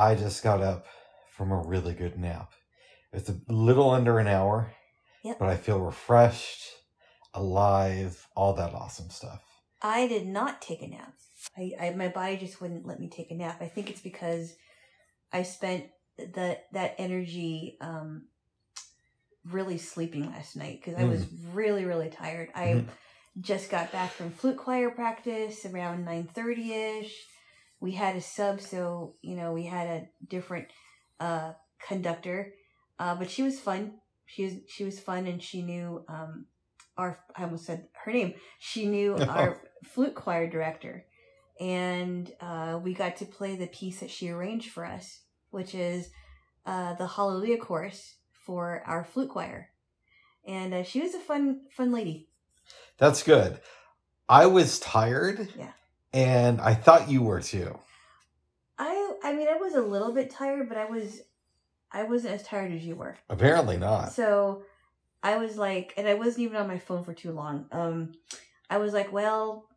I just got up from a really good nap. It's a little under an hour, Yep. but I feel refreshed, alive, all that awesome stuff. I did not take a nap. I, I my body just wouldn't let me take a nap. I think it's because I spent the that energy um really sleeping last night because I was really really tired. I Mhm. just got back from flute choir practice around 9:30ish. We had a sub so, you know, we had a different uh conductor. Uh but she was fun. She was she was fun and she knew um our I almost said her name. She knew our flute choir director. And uh, we got to play the piece that she arranged for us, which is uh, the Hallelujah chorus for our flute choir. And uh, she was a fun, fun lady. That's good. I was tired. Yeah. And I thought you were too. I, I mean, I was a little bit tired, but I was, I wasn't as tired as you were. Apparently not. So I was like, and I wasn't even on my phone for too long. Um, I was like, well,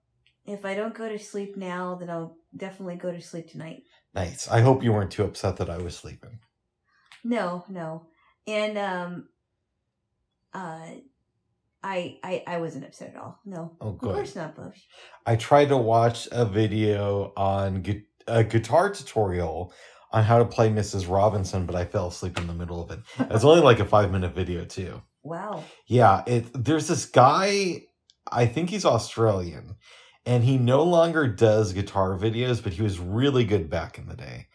if I don't go to sleep now, then I'll definitely go to sleep tonight. Nice. I hope you weren't too upset that I was sleeping. No, no. And um uh I I I wasn't upset at all. No. Oh, Of course not, Bush. I tried to watch a video on gu- a guitar tutorial on how to play Mrs. Robinson, but I fell asleep in the middle of it. It's only like a five minute video too. Wow. Yeah, it there's this guy, I think he's Australian, and he no longer does guitar videos, but he was really good back in the day.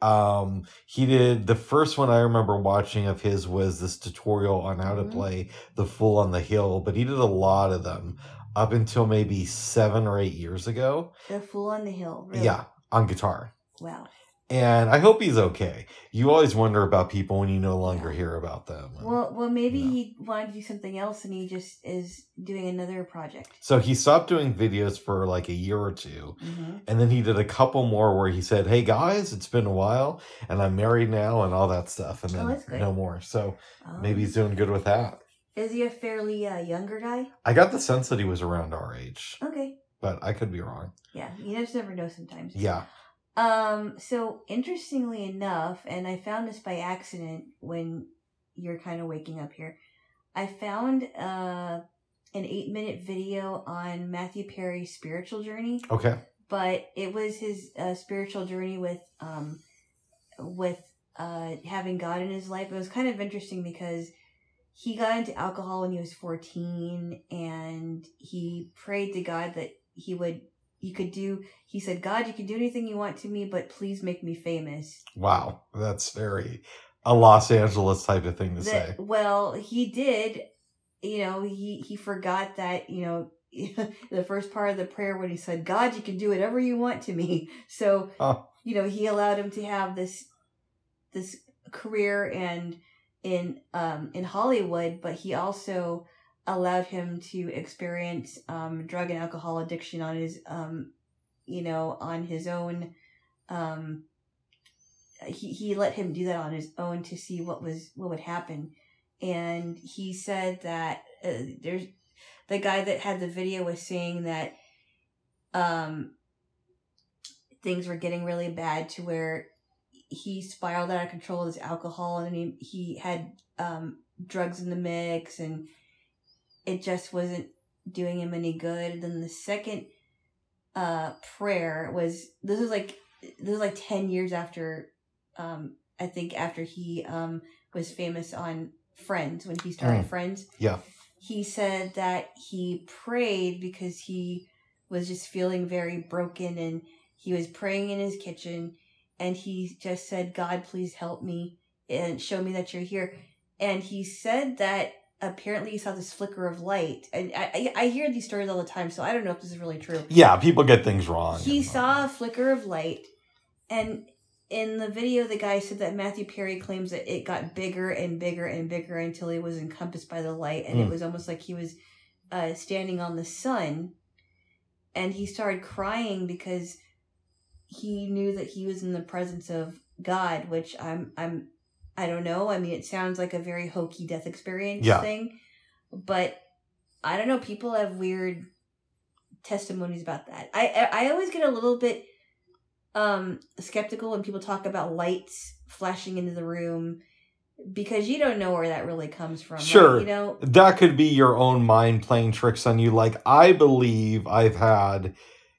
Um, he did the first one I remember watching of his was this tutorial on how to Mhm. play the Fool on the Hill, but he did a lot of them up until maybe seven or eight years ago. The Fool on the Hill. Really? Yeah, on guitar. Wow. And I hope he's okay. You always wonder about people when you no longer hear about them. Well, well, maybe Yeah. he wanted to do something else, and he just is doing another project. so he stopped doing videos for like a year or two. Mm-hmm. And then he did a couple more where he said, Hey guys, it's been a while and I'm married now and all that stuff. And Oh, then good. no more. So Um, maybe he's doing good with that. is he a fairly uh, younger guy? I got the sense that he was around our age, Okay. but I could be wrong. Yeah, you just never know sometimes. Yeah. Um, so interestingly enough, and I found this by accident when you're kind of waking up here, I found uh an eight minute video on Matthew Perry's spiritual journey, Okay. but it was his uh, spiritual journey with um with uh having God in his life. It was kind of interesting because he got into alcohol when he was 14 and he prayed to God that he would he could do he said god you can do anything you want to me but please make me famous Wow. That's very a Los Angeles type of thing to say. well he did you know he he forgot that you know the first part of the prayer when he said god you can do whatever you want to me so you know he allowed him to have this this career and in um in hollywood but he also allowed him to experience um drug and alcohol addiction on his um you know on his own. Um he, he let him do that on his own to see what was what would happen. And he said that uh, there's the guy that had the video was saying that um things were getting really bad to where he spiraled out of control with his alcohol and he, he had um drugs in the mix and it just wasn't doing him any good then the second uh prayer was this was like this was like 10 years after um i think after he um was famous on friends when he started Mm. friends Yeah. he said that he prayed because he was just feeling very broken and he was praying in his kitchen and he just said god please help me and show me that you're here and he said that apparently he saw this flicker of light and i i, hear these stories all the time so i don't know if this is really true Yeah, people get things wrong. he saw a flicker of light and in the video the guy said that matthew perry claims that it got bigger and bigger and bigger until he was encompassed by the light and it Mm. was almost like he was uh, standing on the sun and he started crying because he knew that he was in the presence of god which i'm i'm i don't know i mean it sounds like a very hokey death experience Yeah. thing but i don't know people have weird testimonies about that i i always get a little bit um skeptical when people talk about lights flashing into the room because you don't know where that really comes from. Sure. you know. that could be your own mind playing tricks on you. Like, I believe I've had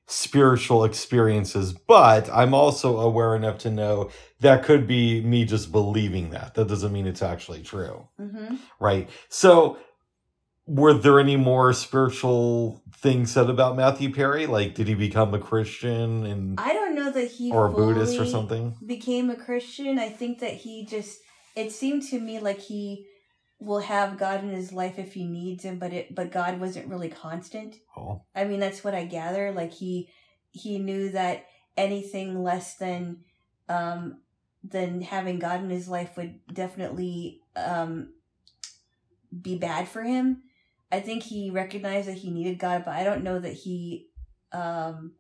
spiritual experiences, but I'm also aware enough to know that could be me just believing that. That doesn't mean it's actually true. hmm Right. So, were there any more spiritual things said about Matthew Perry? Like, did he become a Christian and I don't know that he or a Buddhist or something? became a Christian. I think that he just it seemed to me like he will have God in his life if he needs him, but it but God wasn't really constant. Oh, I mean, that's what I gather. Like he he knew that anything less than um than having God in his life would definitely um be bad for him. I think he recognized that he needed God, but I don't know that he um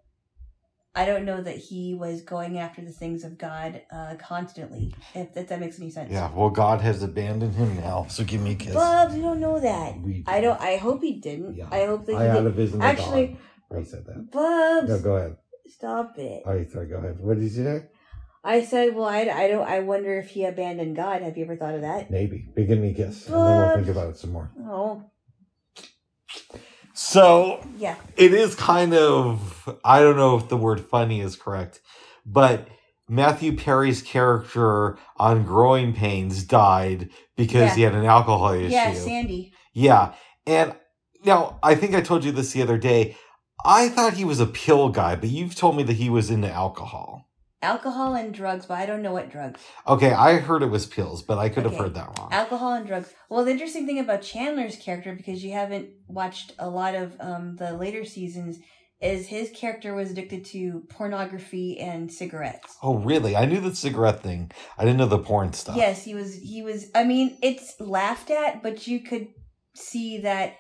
I don't know that he was going after the things of God uh constantly. If, if that makes any sense. yeah. Well, God has abandoned him now. So give me a kiss. Bubs, you don't know that. We- I don't I hope he didn't. Yeah. I hope that he I did. vision. of Actually, where said that. Bubs, No, go ahead. stop it. Oh, sorry. Go ahead. What did you say? I said, well, I, I don't. I wonder if he abandoned God. Have you ever thought of that? Maybe. Begin me a kiss. and then we'll think about it some more. Oh, So yeah. it is kind of I don't know if the word funny is correct, but Matthew Perry's character on Growing Pains died because Yeah. he had an alcohol issue. Yeah, Sandy. Yeah. And now I think I told you this the other day. I thought he was a pill guy, but you've told me that he was into alcohol. Alcohol and drugs, but I don't know what drugs. Okay, I heard it was pills, but I could have heard that wrong. Alcohol and drugs. Well, the interesting thing about Chandler's character, because you haven't watched a lot of um, the later seasons, is his character was addicted to pornography and cigarettes. oh, really? I knew the cigarette thing. I didn't know the porn stuff. Yes, he was. He was. I mean, it's laughed at, but you could see that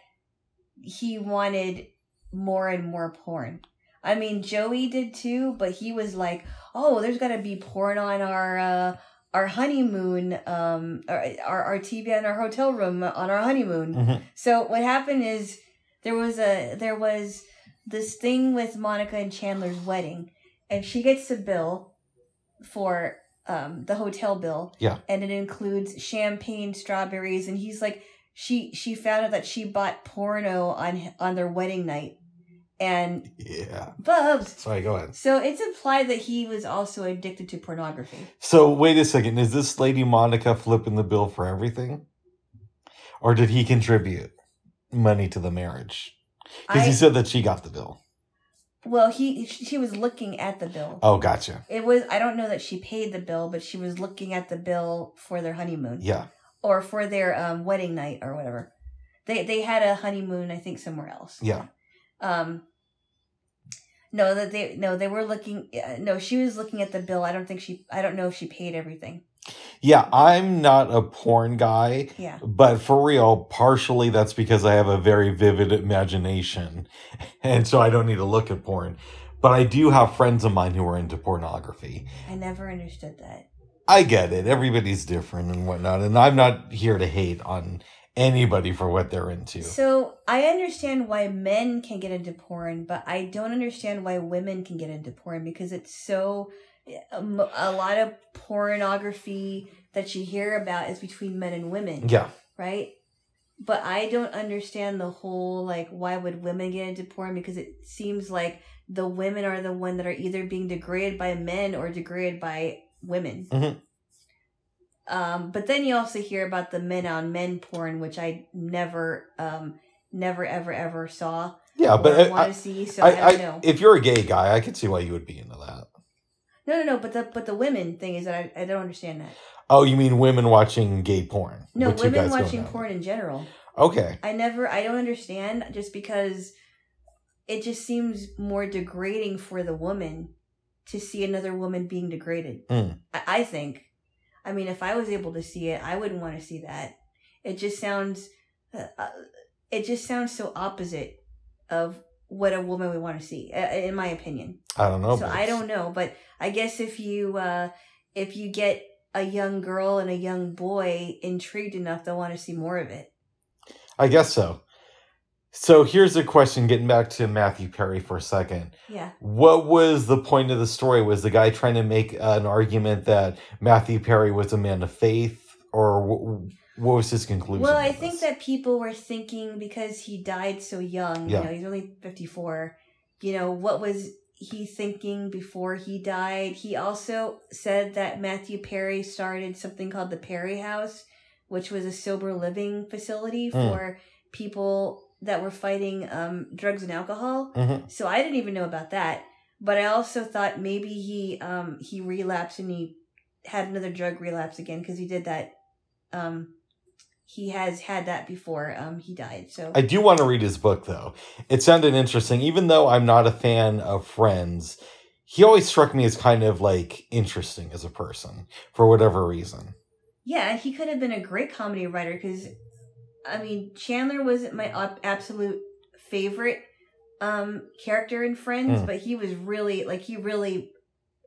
he wanted more and more porn. I mean, Joey did too, but he was like, "Oh, there's got to be porn on our uh, our honeymoon, um, our, our TV in our hotel room on our honeymoon." Mhm. So what happened is there was a there was this thing with Monica and Chandler's wedding, and she gets a bill for um the hotel bill. Yeah. And it includes champagne, strawberries, and he's like she she found out that she bought porno on on their wedding night. And Yeah. Bubs. Sorry, go ahead. So it's implied that he was also addicted to pornography. So wait a second. Is this Lady Monica flipping the bill for everything? Or did he contribute money to the marriage? Because he said that she got the bill. well, he she was looking at the bill. Oh, gotcha. It was I don't know that she paid the bill, but she was looking at the bill for their honeymoon Yeah. or for their um, wedding night or whatever. They they had a honeymoon, I think, somewhere else. Yeah. Um. No, that they no they were looking. Uh, no, she was looking at the bill. I don't think she. I don't know if she paid everything. Yeah, I'm not a porn guy, Yeah. but for real, partially that's because I have a very vivid imagination. And so I don't need to look at porn. But I do have friends of mine who are into pornography. I never understood that. I get it. Everybody's different and whatnot. And I'm not here to hate on anybody for what they're into. So I understand why men can get into porn, but I don't understand why women can get into porn because it's so. um, A lot of pornography that you hear about is between men and women, Yeah. right? But I don't understand the whole like why would women get into porn because it seems like the women are the one that are either being degraded by men or degraded by women. Mhm. Um, but then you also hear about the men on men porn, which I never, um, never, ever, ever saw. Yeah, but I, want to see. So I, I, don't know. if you're a gay guy, I could see why you would be into that. no, no, no. But the but the women thing is that I, I don't understand that. Oh, you mean women watching gay porn? No, women watching porn in general. Okay. I never. I don't understand just because it just seems more degrading for the woman to see another woman being degraded. Mm. I, I think. I mean, if I was able to see it, I wouldn't want to see that. It just sounds. Uh, uh, it just sounds so opposite of what a woman would want to see, uh, in my opinion. I don't know. so I don't know, but I guess if you uh, if you get a young girl and a young boy intrigued enough, they'll want to see more of it. I guess so. So here's a question getting back to Matthew Perry for a second. Yeah. What was the point of the story? Was the guy trying to make an argument that Matthew Perry was a man of faith, or wh- what was his conclusion? Well, I think that people were thinking because he died so young, Yeah. you know, he's only 54, you know, what was he thinking before he died? He also said that Matthew Perry started something called the Perry House, which was a sober living facility Hmm. for people that were fighting um, drugs and alcohol. Mhm. So I didn't even know about that. But I also thought maybe he um, he relapsed and he had another drug relapse again because he did that. Um, he has had that before um, he died. So I do want to read his book though. It sounded interesting, even though I'm not a fan of Friends. He always struck me as kind of like interesting as a person for whatever reason. yeah, he could have been a great comedy writer because, I mean, Chandler wasn't my ab- absolute favorite um, character in Friends, Mm. but he was really like he really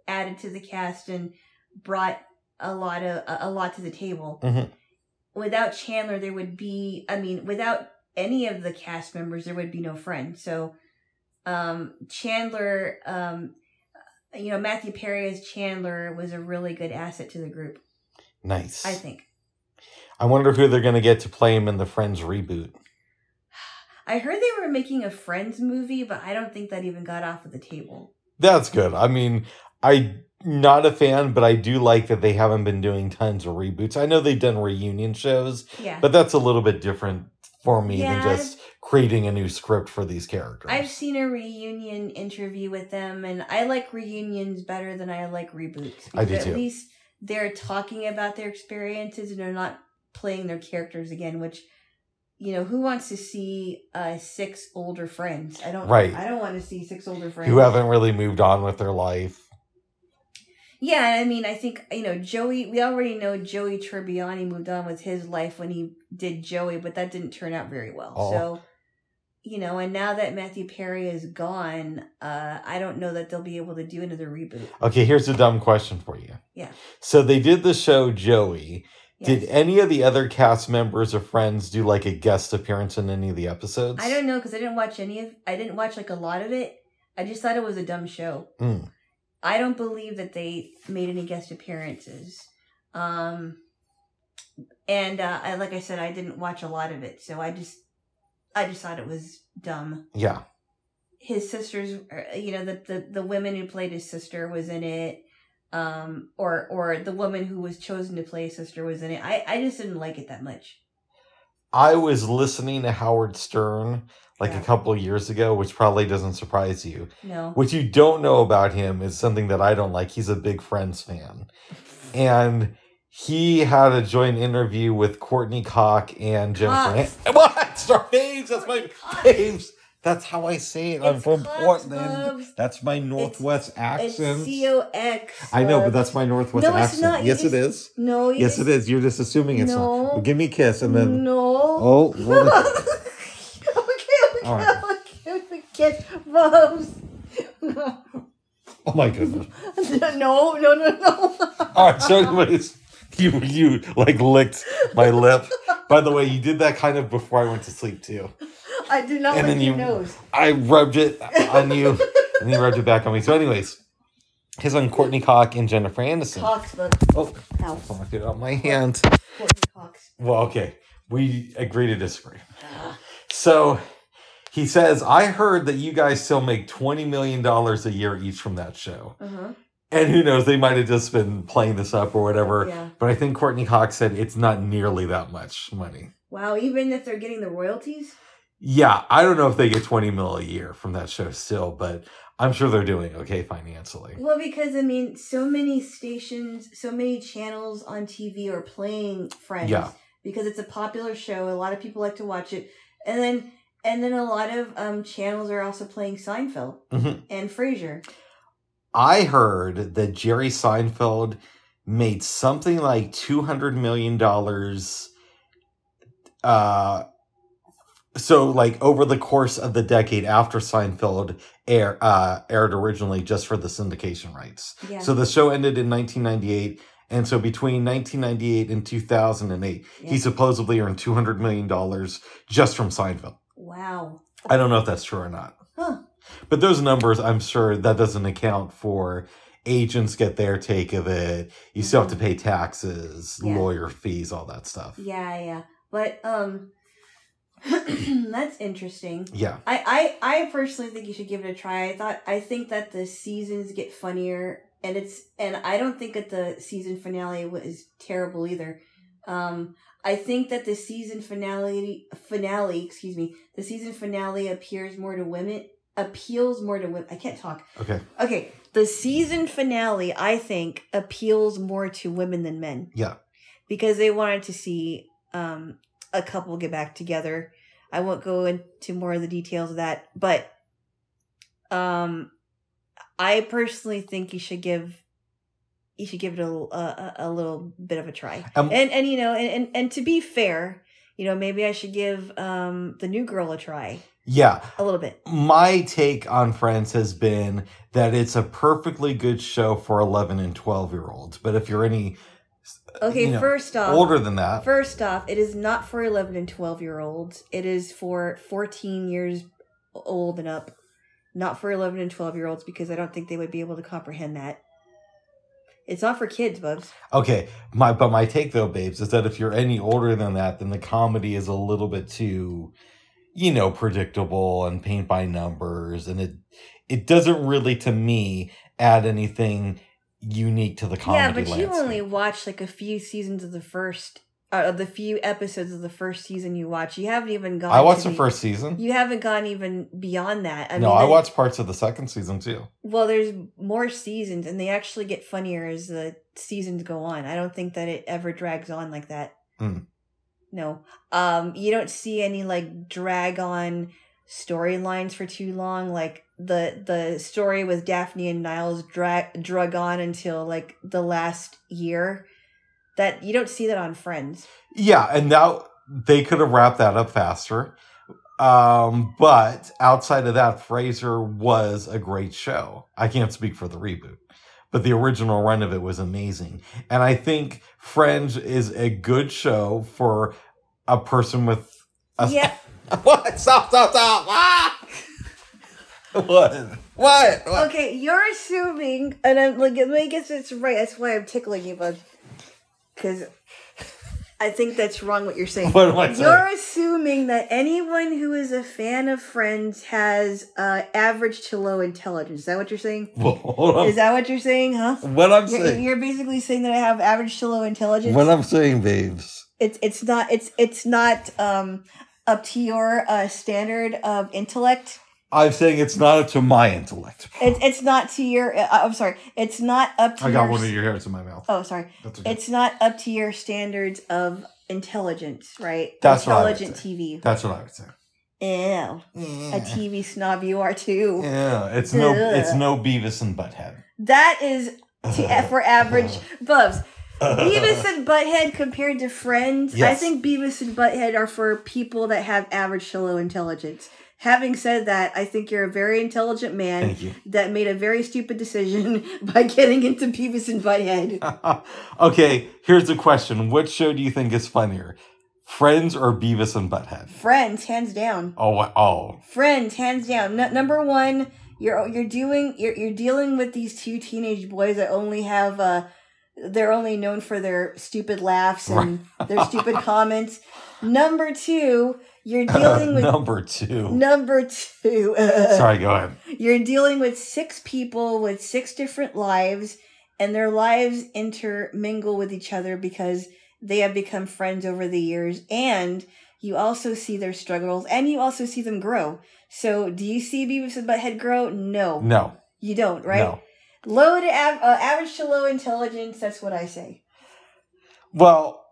added to the cast and brought a lot of a, a lot to the table. Mhm. Without Chandler, there would be I mean, without any of the cast members, there would be no Friends. So, um, Chandler, um, you know, Matthew Perry as Chandler was a really good asset to the group. Nice. I think. I wonder who they're going to get to play him in the Friends reboot. I heard they were making a Friends movie, but I don't think that even got off of the table. That's good. I mean, I'm not a fan, but I do like that they haven't been doing tons of reboots. I know they've done reunion shows, Yeah. but that's a little bit different for me Yeah, than just creating a new script for these characters. I've seen a reunion interview with them, and I like reunions better than I like reboots. I do too. At least they're talking about their experiences and they're not playing their characters again. Which, you know, who wants to see uh, six older friends? I don't. Right. I don't want to see six older friends who haven't really moved on with their life. Yeah, I mean, I think you know Joey. We already know Joey Tribbiani moved on with his life when he did Joey, but that didn't turn out very well. Oh. So, you know, and now that Matthew Perry is gone, uh, I don't know that they'll be able to do another reboot. Okay, here's a dumb question for you. Yeah. So they did the show Joey. Yes. Did any of the other cast members or friends do like a guest appearance in any of the episodes? I don't know because I didn't watch any of. I didn't watch like a lot of it. I just thought it was a dumb show. Mm. I don't believe that they made any guest appearances. Um, and uh, I, like I said, I didn't watch a lot of it, so I just, I just thought it was dumb. Yeah. His sisters, you know, the, the the women who played his sister was in it, um, or or the woman who was chosen to play sister was in it. I I just didn't like it that much. I was listening to Howard Stern like Yeah. a couple of years ago, which probably doesn't surprise you. No, What you don't know about him is something that I don't like. He's a big Friends fan. And he had a joint interview with Courtney Cock and. Cox. An- what? Star Faves. That's my. Faves. That's how I say it. I'm from Portland. That's my Northwest it's accent. C O X. I know, but that's my Northwest accent. No, it's not. Yes, it just- is. no. Yes, just, it is. You're just assuming it's No. not. Well, give me a kiss and then. no. Oh, okay, okay, All right. okay, kiss, Bubs. oh my goodness. no, no, no, no. All right. So, anyways, you you like licked my lip. By the way, you did that kind of before I went to sleep too. I did not And like your you- nose. I rubbed it on you, and you rubbed it back on me. So, anyways, his on Courtney Cock and Jennifer Aniston. Cox, but Oh, ow, fuck it out my hand. Courteney Cox. Well, okay, we agree to disagree. So he says, I heard that you guys still make $20 million a year each from that show. Uh huh. And who knows, they might have just been playing this up or whatever. Yeah. But I think Courteney Cox said it's not nearly that much money. Wow. Even if they're getting the royalties. Yeah, I don't know if they get 20 mil a year from that show still, but I'm sure they're doing okay financially. Well, because I mean, so many stations, so many channels on TV are playing Friends. Yeah. Because it's a popular show, a lot of people like to watch it, and then and then a lot of um, channels are also playing Seinfeld Mhm. and Frasier. I heard that Jerry Seinfeld made something like $200 million uh so like over the course of the decade after Seinfeld air, uh, aired originally just for the syndication rights. Yeah. So the show ended in 1998 and so between 1998 and 2008 yeah. he supposedly earned 200 million dollars just from Seinfeld. wow. I don't know if that's true or not. Huh. But those numbers, I'm sure that doesn't account for agents get their take of it. You still have to pay taxes, Yeah. lawyer fees, all that stuff. Yeah, yeah. But um that's interesting. Yeah. I, I I personally think you should give it a try. I thought I think that the seasons get funnier and it's and I don't think that the season finale was terrible either. Um I think that the season finale finale, excuse me, the season finale appears more to women appeals more to women. I can't talk. Okay. Okay, the season finale I think appeals more to women than men Yeah. because they wanted to see um, a couple get back together. I won't go into more of the details of that, but um, I personally think you should give you should give it a, a, a little bit of a try. Um, and and you know, and, and and to be fair, you know, maybe I should give um the new girl a try Yeah. a little bit. My take on Friends has been that it's a perfectly good show for 11 and 12 year olds. But if you're any Okay, you know, first off, older than that, First off, it is not for 11 and 12 year olds. It is for 14 years old and up. Not for 11 and 12 year olds because I don't think they would be able to comprehend that. It's not for kids, Bubs. Okay, my but my take though, babes, is that if you're any older than that, then the comedy is a little bit too, you know, predictable and paint by numbers, and it it doesn't really, to me, add anything unique to the comedy. yeah, but you only watched like a few seasons of the first, uh, the few episodes of the first season you watch. You haven't even gone. I watched the first season. You haven't gone even beyond that. I no, mean, I watched parts of the second season too. Well, there's more seasons, and they actually get funnier as the seasons go on. I don't think that it ever drags on like that. Mm. No, um, you don't see any like drag on storylines for too long. Like the the story with Daphne and Niles drag drug on until like the last year. That you don't see that on Friends. Yeah, and now they could have wrapped that up faster. Um, but outside of that, Frasier was a great show. I can't speak for the reboot, but the original run of it was amazing. And I think Friends is a good show for a person with a Yeah, what? Stop, stop, stop. Ah! what? What? What? Okay, you're assuming, and I'm like, let me get this right. That's why I'm tickling you, bud. Because I think that's wrong what you're saying. What am I saying? You're assuming that anyone who is a fan of Friends has uh, average to low intelligence. Is that what you're saying? Well, hold on. Is that what you're saying, huh? what I'm You're, saying. you're basically saying that I have average to low intelligence. What I'm saying, babes. it's it's not it's it's not um up to your uh, standard of intellect. I'm saying it's not up to my intellect. It's it's not to your. Uh, I'm sorry. It's not up to. I got your, one of your hairs in my mouth. Oh, sorry. That's okay. It's not up to your standards of intelligence, right? That's what I would intelligent TV. That's what I would say. Ew. A TV snob you are too. Yeah, it's no, Ugh. it's no Beavis and Butthead. That is to, for average bubs. Beavis and Butthead compared to Friends, I think Beavis and Butthead are for people that have average to low intelligence. Having said that, I think you're a very intelligent man Thank you. that made a very stupid decision by getting into Beavis and Butthead. okay, here's the question: Which show do you think is funnier, Friends or Beavis and Butthead? Friends, hands down. Oh, oh, Friends, hands down. N- number one, you're you're doing you're you're dealing with these two teenage boys that only have uh they're only known for their stupid laughs and their stupid comments. Number two, you're dealing with number two. number two. Sorry, go ahead. You're dealing with six people with six different lives, and their lives intermingle with each other because they have become friends over the years. And you also see their struggles, and you also see them grow. So, do you see Beavis and Butthead grow? No, No, you don't, right? no. Low to av- uh, average to low intelligence. That's what I say. Well,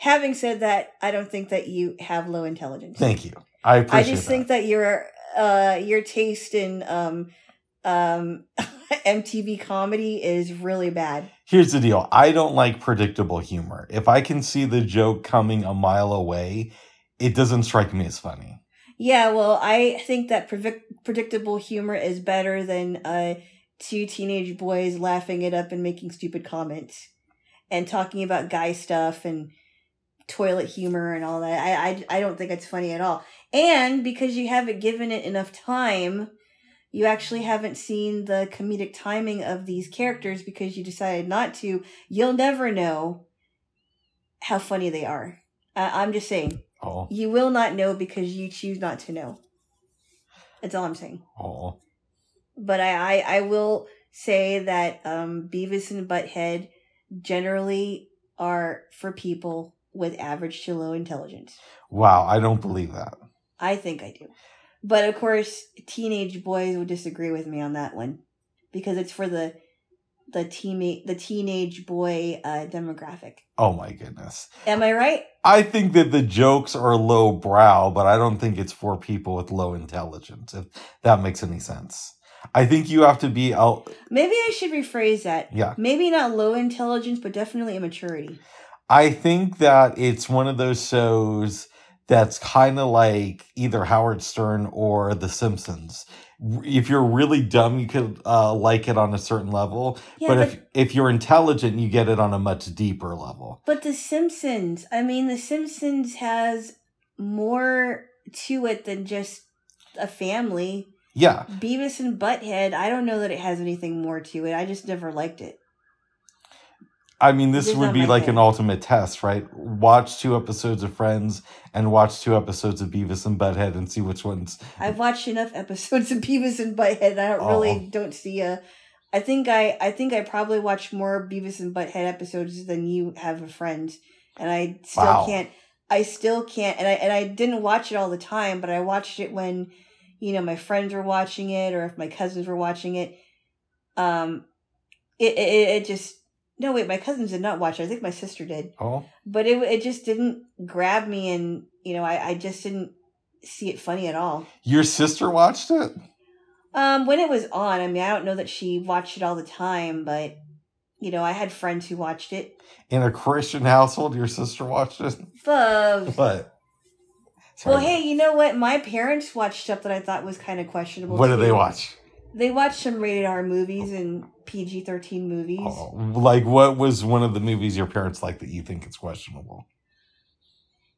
Having said that, I don't think that you have low intelligence. thank you. I appreciate I just that. think that your uh your taste in um um MTV comedy is really bad. Here's the deal. I don't like predictable humor. If I can see the joke coming a mile away, it doesn't strike me as funny. Yeah, well, I think that predict- predictable humor is better than uh two teenage boys laughing it up and making stupid comments and talking about guy stuff and toilet humor and all that. I I, I don't think it's funny at all. And because you haven't given it enough time, you actually haven't seen the comedic timing of these characters because you decided not to. You'll never know how funny they are. I- I'm just saying. Oh, You will not know because you choose not to know. That's all I'm saying. oh. But I, I, I will say that um, Beavis and Butthead generally are for people with average to low intelligence. Wow, I don't believe that. I think I do. But of course, teenage boys would disagree with me on that one because it's for the the teammate the teenage boy uh, demographic. Oh my goodness. Am I right? I think that the jokes are low brow, but I don't think it's for people with low intelligence, if that makes any sense. I think you have to be out. Maybe I should rephrase that. Yeah. Maybe not low intelligence, but definitely immaturity. I think that it's one of those shows that's kind of like either Howard Stern or The Simpsons. If you're really dumb, you could uh, like it on a certain level, Yeah, but, but if if you're intelligent, you get it on a much deeper level. But The Simpsons, I mean, The Simpsons has more to it than just a family. Yeah, Beavis and Butthead, I don't know that it has anything more to it. I just never liked it. I mean, this would be like thing. an ultimate test, right? Watch two episodes of Friends and watch two episodes of Beavis and Butthead and see which ones. I've watched enough episodes of Beavis and Butthead. And I don't really Oh. don't see a. I think I I think I probably watched more Beavis and Butthead episodes than you have of Friends, and I still Wow. can't. I still can't, and I and I didn't watch it all the time, but I watched it when, you know, my friends were watching it, or if my cousins were watching it. Um, it it, it just no wait, my cousins did not watch it. I think my sister did Oh, but it it just didn't grab me and you know I, I just didn't see it funny at all your sister watched it? um when it was on i mean i don't know that she watched it all the time but you know i had friends who watched it In a Christian household, your sister watched it? but What? well hey you know what my parents watched stuff that i thought was kind of questionable What did they watch? they watched some rated r movies and pg-13 movies Oh, like, what was one of the movies your parents like that you think is questionable?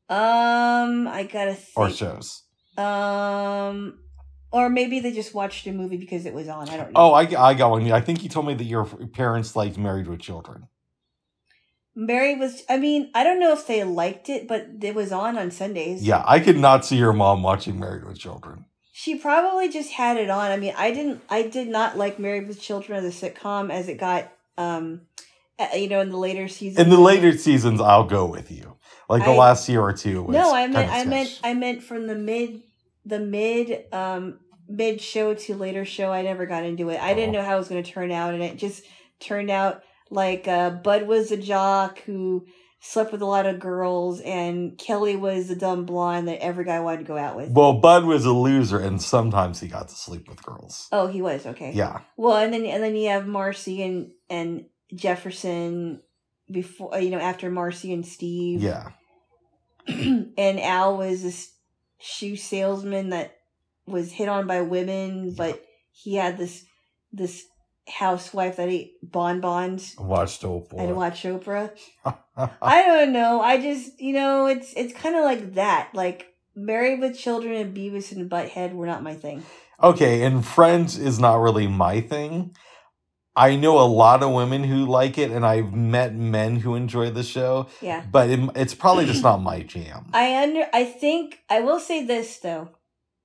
um i gotta Or shows? um or maybe they just watched a movie because it was on i don't know Oh, I, I got one. I think you told me that your parents liked Married with Children. Mary was. I mean, I don't know if they liked it, but it was on on Sundays. Yeah, I could not see your mom watching Married with Children. She probably just had it on. I mean, I didn't. I did not like Married with Children as a sitcom as it got. Um, uh, you know, in the later seasons. In the later seasons, I'll go with you. Like the I- last year or two. Was No, I meant. I meant. I meant from the mid, the mid, um, mid show to later show. I never got into it. I didn't Oh. know how it was going to turn out, and it just turned out like uh, Bud was a jock who slept with a lot of girls, and Kelly was the dumb blonde that every guy wanted to go out with. Well, Bud was a loser, and sometimes he got to sleep with girls. Oh, he was okay. Yeah. Well, and then and then you have Marcy and and Jefferson before uh, you know after Marcy and Steve. Yeah. and Al was this shoe salesman that was hit on by women, but he had this this housewife that ate bonbons Watched Oprah. and watched Oprah. I don't know. I just you know it's it's kind of like that. Like Married with Children and Beavis and Butthead were not my thing. okay, and Friends is not really my thing. I know a lot of women who like it, and I've met men who enjoy the show, Yeah. but it, it's probably just not my jam. I under I think I will say this though.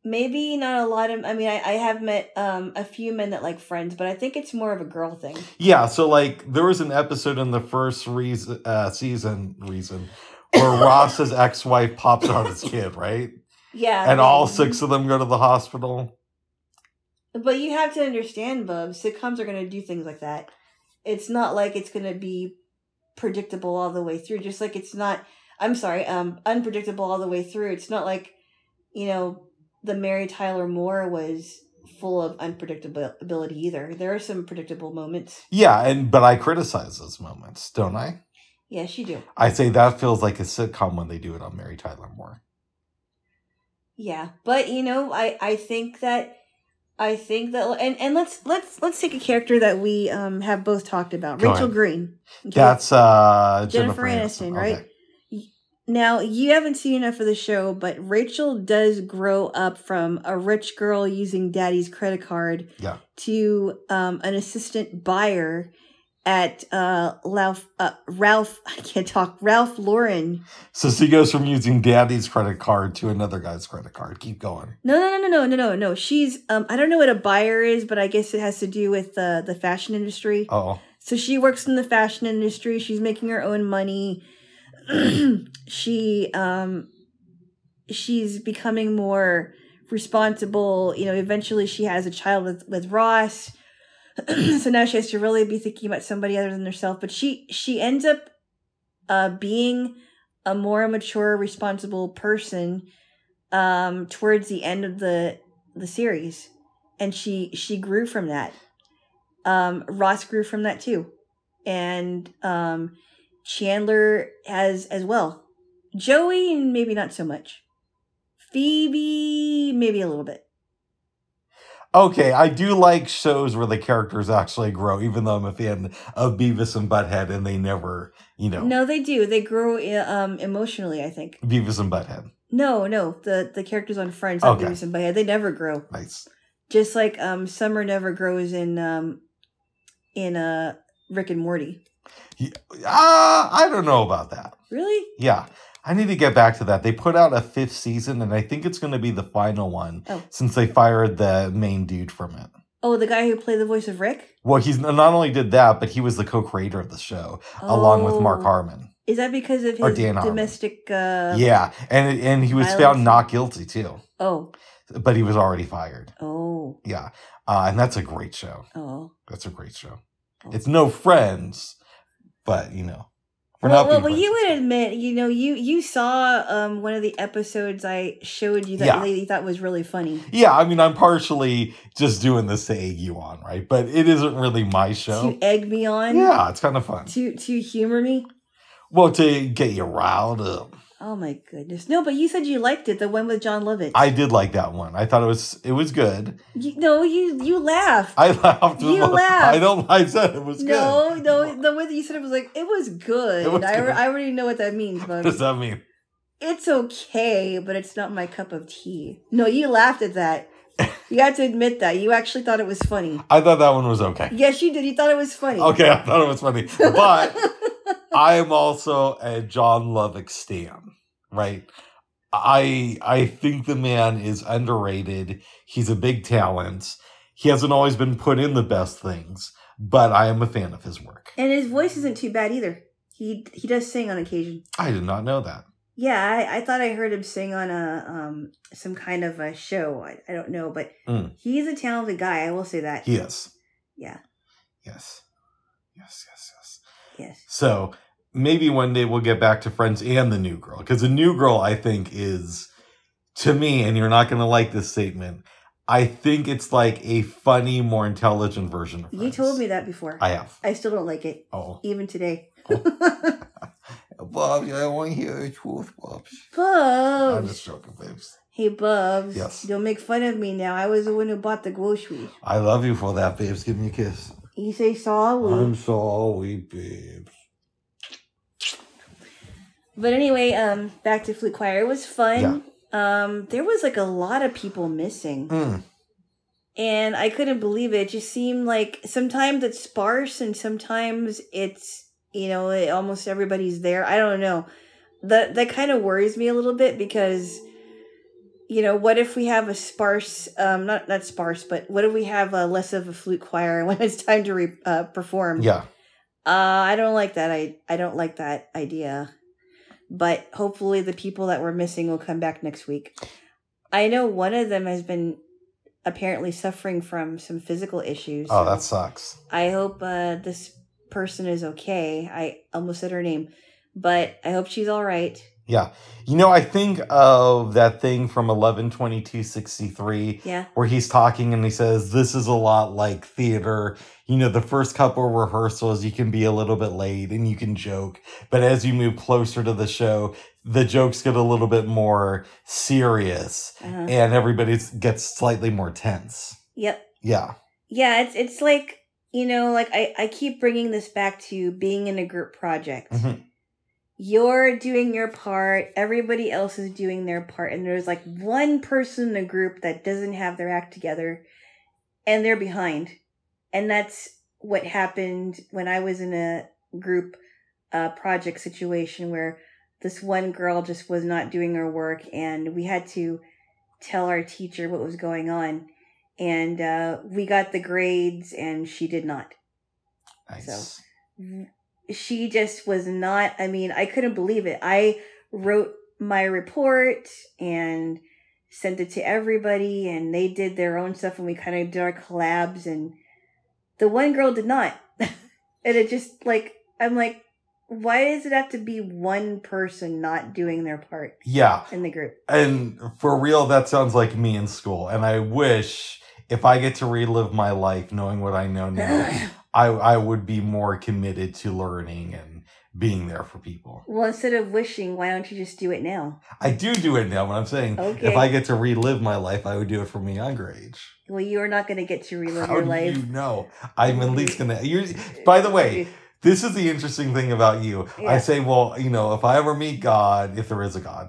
Maybe not a lot of I mean I, I have met um a few men that like friends, but I think it's more of a girl thing. Yeah, so like there was an episode in the first reason, uh, season reason where Ross's ex-wife pops out his kid, right? Yeah. And all six of them go to the hospital. But you have to understand, Bub, sitcoms are gonna do things like that. It's not like it's gonna be predictable all the way through. Just like it's not I'm sorry, um unpredictable all the way through. It's not like, you know, the Mary Tyler Moore was full of unpredictability either. There are some predictable moments. Yeah, and but I criticize those moments, don't I? Yes, you do. I say that feels like a sitcom when they do it on Mary Tyler Moore. Yeah, but you know, I I think that I think that and and let's let's let's take a character that we um have both talked about, Go Rachel ahead. Green. Okay? That's uh Jennifer Jennifer, Aniston, Aniston, right? Okay. Now, you haven't seen enough of the show, but Rachel does grow up from a rich girl using daddy's credit card Yeah. to um, an assistant buyer at uh, Ralph, uh, Ralph, I can't talk, Ralph Lauren. So she goes from using daddy's credit card to another guy's credit card. Keep going. No, no, no, no, no, no, no, no. She's, um, I don't know what a buyer is, but I guess it has to do with uh, the fashion industry. Oh, So she works in the fashion industry. She's making her own money. she um she's becoming more responsible. You know, eventually she has a child with with Ross. so now she has to really be thinking about somebody other than herself. But she she ends up uh being a more mature, responsible person um towards the end of the the series. And she she grew from that um, Ross grew from that too, and um, Chandler has as well. Joey, maybe not so much. Phoebe, maybe a little bit. okay. I do like shows where the characters actually grow, even though I'm a fan of Beavis and Butthead, and they never, you know, No, they do. They grow um, emotionally. I think. Beavis and Butthead. No, no, the the characters on Friends, Okay. Beavis and Butthead, they never grow. Nice. Just like um, Summer never grows in um, in uh, Rick and Morty. Ah, I don't know about that. Really? Yeah. I need to get back to that. They put out a fifth season, and I think it's going to be the final one Oh. since they fired the main dude from it. Oh, the guy who played the voice of Rick. Well, he's not only did that, but he was the co-creator of the show along with Mark Oh. Harmon. Is that because of his domestic? Uh, yeah, and and he was violence? found not guilty too, Oh. but he was already fired. Oh. Yeah, uh, and that's a great show. Oh. That's a great show. Oh. It's no Friends, but you know, we're Well, not well, well, you would admit, you know, you you saw um one of the episodes I showed you that Yeah. lady thought was really funny. Yeah, I mean, I'm partially just doing this to egg you on, right? But it isn't really my show. To egg me on. Yeah, it's kind of fun. To to humor me. Well, to get you riled up. Oh my goodness. No, but you said you liked it, the one with Jon Lovitz. I did like that one. I thought it was it was good. You, no, you you laughed. I laughed. You laughed. I don't. I said it was no, good. no, no. the way that you said it was like it was good. It was I, good. I already know what that means, What does that mean? it's okay, but it's not my cup of tea. No, you laughed at that. You had to admit that. You actually thought it was funny. I thought that one was okay. Yes, you did. You thought it was funny. Okay, I thought it was funny, but I am also a Jon Lovitz stan. Right. I I think the man is underrated. He's a big talent. He hasn't always been put in the best things, but I am a fan of his work. and his voice isn't too bad either. He he does sing on occasion. I did not know that. Yeah, I, I thought I heard him sing on a um some kind of a show. I, I don't know, but Mm. he's a talented guy. I will say that. He is. Yeah. Yes. Yes, yes, yes. So maybe one day we'll get back to Friends and the New Girl. Because the New Girl, I think, is to me, and you're not going to like this statement, I think it's like a funny, more intelligent version of Friends. You told me that before. I have. I still don't like it, Oh. even today. Oh. Bobs, I want to hear the truth, Bobs. I'm just joking, babes. Hey, Bubs. Yes. Don't make fun of me now. I was the one who bought the groceries. I love you for that, babes. Give me a kiss. You say sorry. I'm sorry, babes. But anyway, um, back to Flute Choir. It was fun. Um, there was like a lot of people missing. Mm. and I couldn't believe it. It just seemed like sometimes it's sparse and sometimes it's you know it, almost everybody's there. I don't know. That that kind of worries me a little bit because you know what if we have a sparse um not not sparse but what if we have a less of a flute choir when it's time to re, uh, perform? Yeah. Uh, I don't like that. I I don't like that idea. But hopefully, the people that were missing will come back next week. I know one of them has been apparently suffering from some physical issues. Oh, so that sucks. I hope uh, this person is okay. I almost said her name, but I hope she's all right. Yeah. You know, I think of that thing from 112263 Yeah. where he's talking and he says, This is a lot like theater. You know, the first couple rehearsals, you can be a little bit late and you can joke. But as you move closer to the show, the jokes get a little bit more serious Uh-huh. and everybody gets slightly more tense. Yep. Yeah. Yeah. It's it's like you know, like I I keep bringing this back to being in a group project. Mhm. You're doing your part, everybody else is doing their part, and there's like one person in the group that doesn't have their act together and they're behind. And that's what happened when I was in a group uh, project situation where this one girl just was not doing her work and we had to tell our teacher what was going on and uh, we got the grades and she did not Nice. She just was not i mean i couldn't believe it i wrote my report and sent it to everybody and they did their own stuff and we kind of did our collabs and the one girl did not and it just like i'm like why does it have to be one person not doing their part Yeah. in the group And for real, that sounds like me in school. And I wish if I get to relive my life knowing what I know now, I, I would be more committed to learning and being there for people. well instead of wishing why don't you just do it now I do do it now, but I'm saying Okay. if I get to relive my life, I would do it from a younger age. well you're not going to get to relive How your life you know? I'm at least gonna. You're, by the way, this is the interesting thing about you. Yeah. I say, well, you know, if I ever meet God, if there is a God,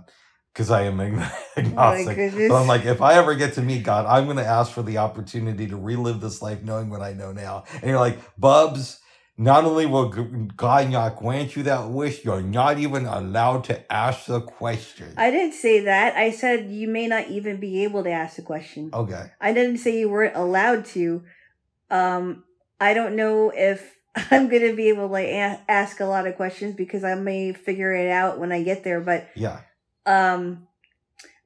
because I am agn- Oh agnostic. but I'm like, if I ever get to meet God, I'm going to ask for the opportunity to relive this life knowing what I know now. And you're like, Bubs, not only will God not grant you that wish, you're not even allowed to ask the question. I didn't say that. I said you may not even be able to ask the question. okay. I didn't say you weren't allowed to. Um, I don't know if I'm gonna be able to like ask a lot of questions because I may figure it out when I get there. But Yeah. Um,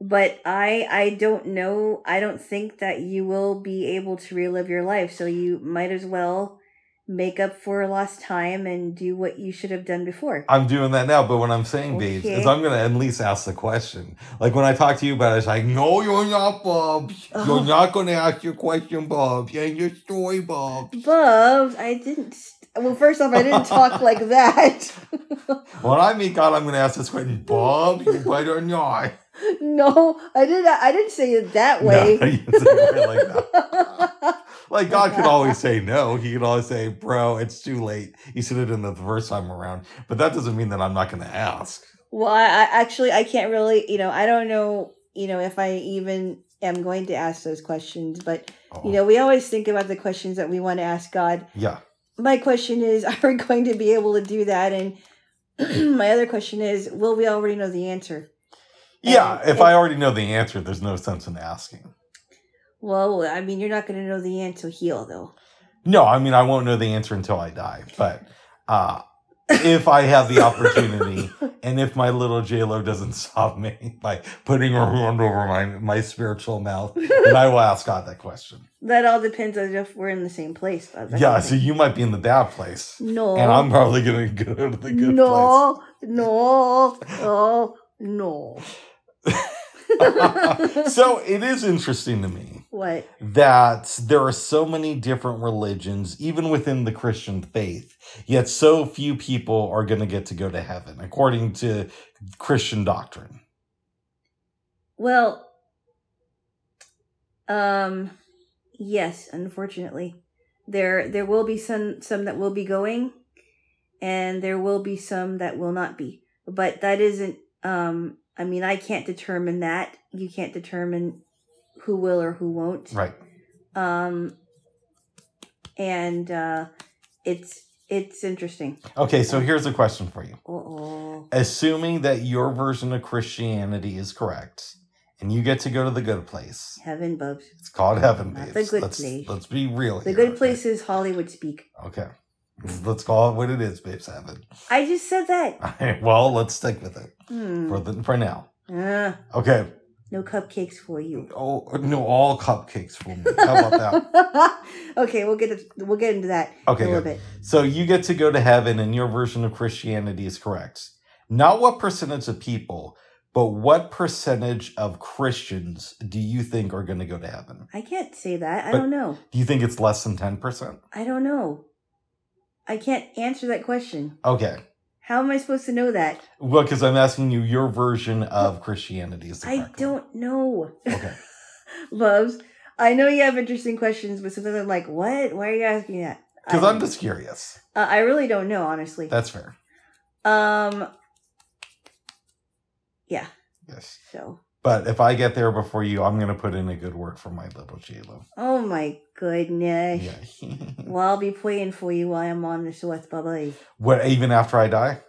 but I I don't know. I don't think that you will be able to relive your life. So you might as well make up for lost time and do what you should have done before. I'm doing that now, but what I'm saying, babes, is I'm gonna at least ask the question. Like when I talk to you about it, it's like, no, you're not, Bob. Oh. You're not gonna ask your question, Bob. Yeah, your story, Bob. Bubs, I didn't. Well, first off, I didn't talk like that. When I meet God, I'm gonna ask this question, Bob. You better not. no, I didn't. I didn't say it that way. No, you didn't say it like that. Like God could always say no. He could always say, "Bro, it's too late." He said it in the first time around, but that doesn't mean that I'm not gonna ask. well, I, I actually I can't really. You know, I don't know. You know, if I even am going to ask those questions, but Oh, you know, we always think about the questions that we want to ask God. yeah. My question is, are we going to be able to do that? And my other question is, will we already know the answer? Yeah, And- if I already know the answer, there's no sense in asking. Well, I mean, you're not going to know the answer heal though. No, I mean I won't know the answer until I die. But uh if I have the opportunity and if my little J Lo doesn't stop me by putting her hand over my my spiritual mouth, then I will ask God that question. That all depends on if we're in the same place. That's yeah, so you might be in the bad place. no, And I'm probably gonna go to the good place. no, oh, no, no, no. so it is interesting to me what? that there are so many different religions, even within the Christian faith, yet so few people are going to get to go to heaven, according to Christian doctrine. Well, um, yes. Unfortunately, there there will be some some that will be going, and there will be some that will not be. But that isn't. Um, I mean, I can't determine that. You can't determine who will or who won't. Right. Um, and uh, it's it's interesting. Okay, so here's a question for you. Uh-oh. Assuming that your version of Christianity is correct, and you get to go to the good place, heaven, bubs. it's called heaven, Not the good let's, place. let's be real here. The here, good okay? place is Hollywood speak. Okay. Let's call it what it is, babes. Heaven. I just said that. well, let's stick with it Hmm. for the for now. Ah, Okay. No cupcakes for you. Oh no, all cupcakes for me. How about that? okay, we'll get to, we'll get into that Okay, in a little good. bit. So you get to go to heaven, and your version of Christianity is correct. Not what percentage of people, but what percentage of Christians do you think are going to go to heaven? I can't say that. I But- don't know. Do you think it's less than ten percent? I don't know. I can't answer that question. Okay. How am I supposed to know that? Well, because I'm asking you your version of Christianity is I don't know. Okay. Loves. I know you have interesting questions, but sometimes I'm like, what? Why are you asking that? Because I'm just curious. Uh, I really don't know, honestly. That's fair. Um, Yeah. Yes. So. But if I get there before you, I'm gonna put in a good word for my little J-Lo. Oh my goodness. Yeah. Well, I'll be praying for you while I'm on this earth, Bubba. what? Even after I die?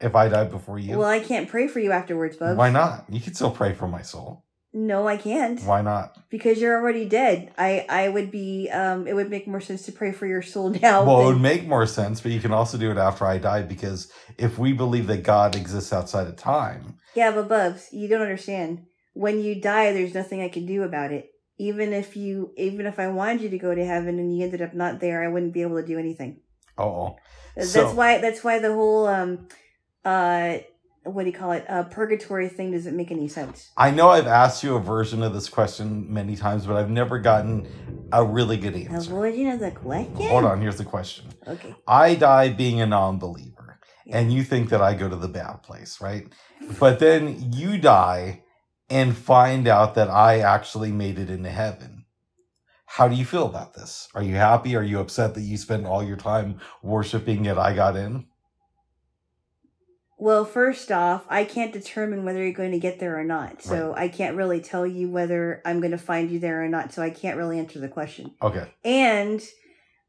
If I die before you? Well, I can't pray for you afterwards, Bubs. Why not? You can still pray for my soul. No, I can't. Why not? Because you're already dead. I I would be. Um, it would make more sense to pray for your soul now. Well, it would make more sense, but you can also do it after I die because if we believe that God exists outside of time, Yeah, but Bubs, you don't understand. When you die, there's nothing I can do about it. Even if you, even if I wanted you to go to heaven and you ended up not there, I wouldn't be able to do anything. oh, That's So- why. That's why the whole um, uh, what do you call it? Uh, purgatory thing doesn't make any sense. I know I've asked you a version of this question many times, but I've never gotten a really good A answer. version of the question. Hold on, here's the question. Okay. I die being a non believer, Yeah. And you think that I go to the bad place, right? But then you die and find out that I actually made it into heaven. How do you feel about this? Are you happy? Are you upset that you spent all your time worshiping yet I got in? Well, first off, I can't determine whether you're going to get there or not. So I can't really tell you whether I'm going to find you there or not. So I can't really answer the question. Okay. And,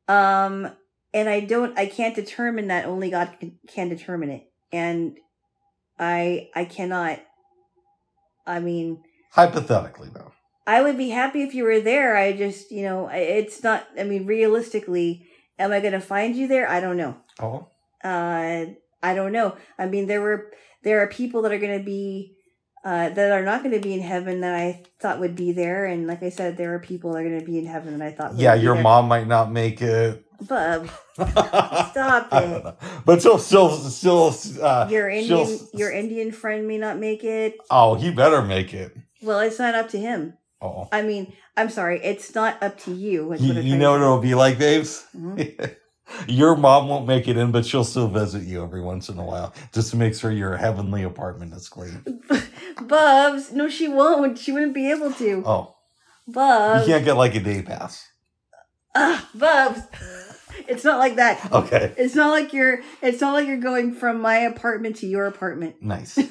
um, and I don't, I can't determine that. Only God can, can determine it. And I, I cannot. I mean, Hypothetically, though. I would be happy if you were there. I just, you know, it's not. I mean, realistically, am I going to find you there? I don't know. Oh, uh i don't know i mean there were there are people that are going to be uh that are not going to be in heaven that i thought would be there and like i said there are people that are going to be in heaven that i thought would yeah, your there. mom might not make it. Bub Stop it. But still, still, still. Uh, your indian she'll- your indian friend may not make it Oh, he better make it. well it's not up to him Oh, i mean i'm sorry it's not up to you you, you know what it'll be like, babes. Mhm. Your mom won't make it in, but she'll still visit you every once in a while just to make sure your heavenly apartment is clean. bubs no she won't she wouldn't be able to Oh, Bubs, you can't get like a day pass. ah, bubs it's not like that Okay, It's not like you're. It's not like you're going from my apartment to your apartment. nice.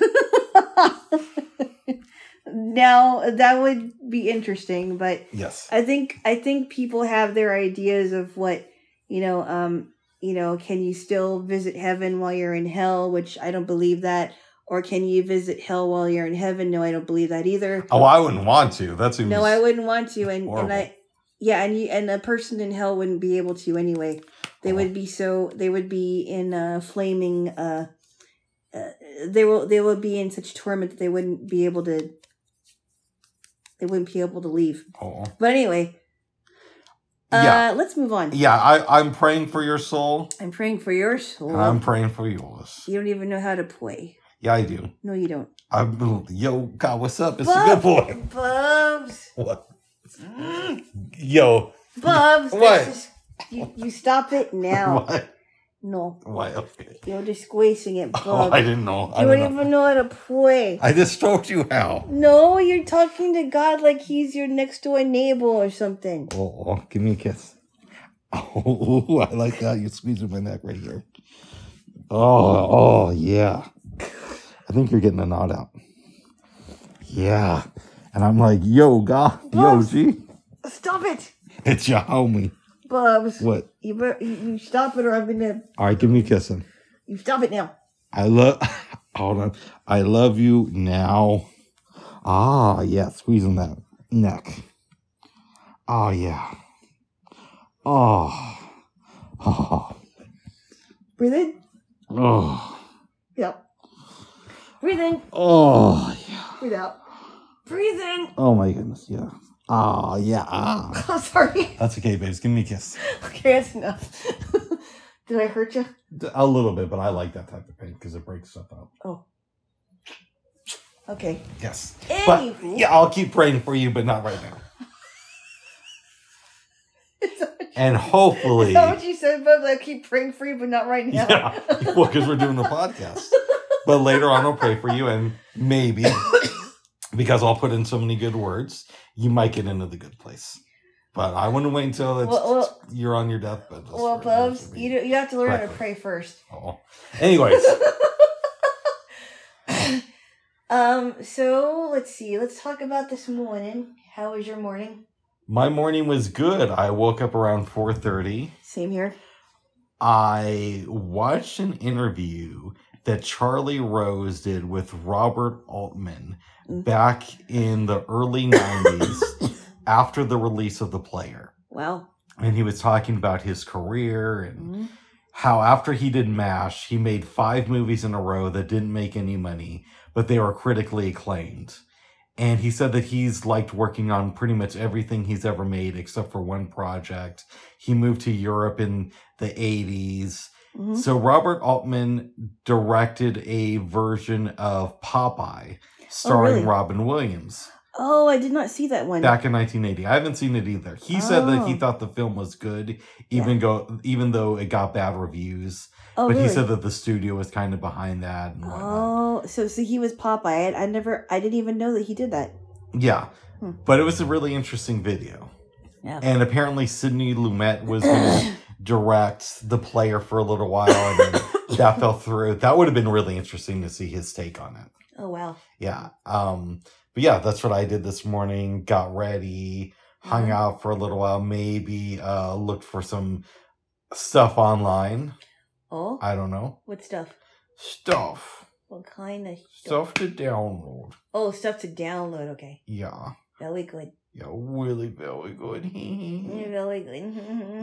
now that would be interesting, but Yes. I think I think people have their ideas of what you know. Um, you know, can you still visit heaven while you're in hell? Which I don't believe that. Or can you visit hell while you're in heaven? No, I don't believe that either. Oh, I wouldn't want to. That's. No, I wouldn't want to, and and. I, yeah, and you and a person in hell wouldn't be able to anyway. They Oh. would be so they would be in uh, flaming. Uh, uh, they will they will be in such torment that they wouldn't be able to. They wouldn't be able to leave. Oh. But anyway, uh, Yeah. let's move on. Yeah, I, I'm praying for your soul, I'm praying for your soul. and I'm praying for yours. you don't even know how to pray. Yeah, I do. No, you don't. I'm, yo, God, what's up? It's a good boy. Bubs, What? Yo, Bubs. What? that's just- you you stop it now. what? No, Why? Okay. you're disgracing it, Bubs. Oh, I didn't know. I You don't don't even know how to pray. I just told you how. No, you're talking to God like he's your next door neighbor or something. Oh, oh, give me a kiss. Oh, I like that. You're squeezing my neck right here. Oh, oh, yeah. I think you're getting a nod out. Yeah. And I'm like, yo, God, yo, G. Stop it, It's your homie. Bubs. What? You, you you stop it or I'm gonna. All right, give me a kiss. Then. You stop it now. I love. Hold on. I love you now. Ah, yeah, squeezing that neck. Oh yeah. Oh. Oh. Breathe in. Oh. Yep. Breathe in. Oh. Yeah. Breathe out. Breathe in. Oh my goodness. Yeah. Ah. yeah. Ah. I'm sorry. That's okay, babes. Give me a kiss. Okay, that's enough. Did I hurt you? A little bit, but I like that type of pain because it breaks stuff up. Oh. Okay. Yes. But yeah, I'll keep praying for you, but not right now. And hopefully. is that what you said, Bubs? I keep praying for you, but not right now. Yeah, well, because we're doing the podcast. But later on, I'll pray for you, and maybe because I'll put in so many good words, you might get into the good place. But I wouldn't wait until it's, Well- well- you're on your deathbed. Well, Bubs, you, do, you have to learn how to pray first. Oh. Anyways, Um, so let's see. Let's talk about this morning. How was your morning? My morning was good. I woke up around 4:30. Same here. I watched an interview that Charlie Rose did with Robert Altman Mm. back in the early 90s after the release of The Player. Wow. And he was talking about his career and Mhm. how after he did MASH, he made five movies in a row that didn't make any money, but they were critically acclaimed. And he said that he's liked working on pretty much everything he's ever made except for one project. He moved to Europe in the 80s. Mhm. So Robert Altman directed a version of Popeye starring really? Robin Williams Oh, I did not see that one. back in 1980. I haven't seen it either. He said that he Oh. thought the film was good even go even though it got bad reviews. oh, but really? he said that the studio was kind of behind that and whatnot. Oh, so so he was Popeye. I, I never, I didn't even know that he did that. Yeah. Hmm. But it was a really interesting video. Yeah. And apparently Sidney Lumet was direct the player for a little while and that fell through. That would have been really interesting to see his take on it. oh wow. Yeah. Um but yeah, that's what I did this morning. Got ready, hung Mhm. out for a little while, maybe uh looked for some stuff online. Oh, I don't know. what stuff? Stuff. What kind of Stuff to download. Oh, stuff to download. Okay, Yeah. very good. Yeah, really very good. Very good.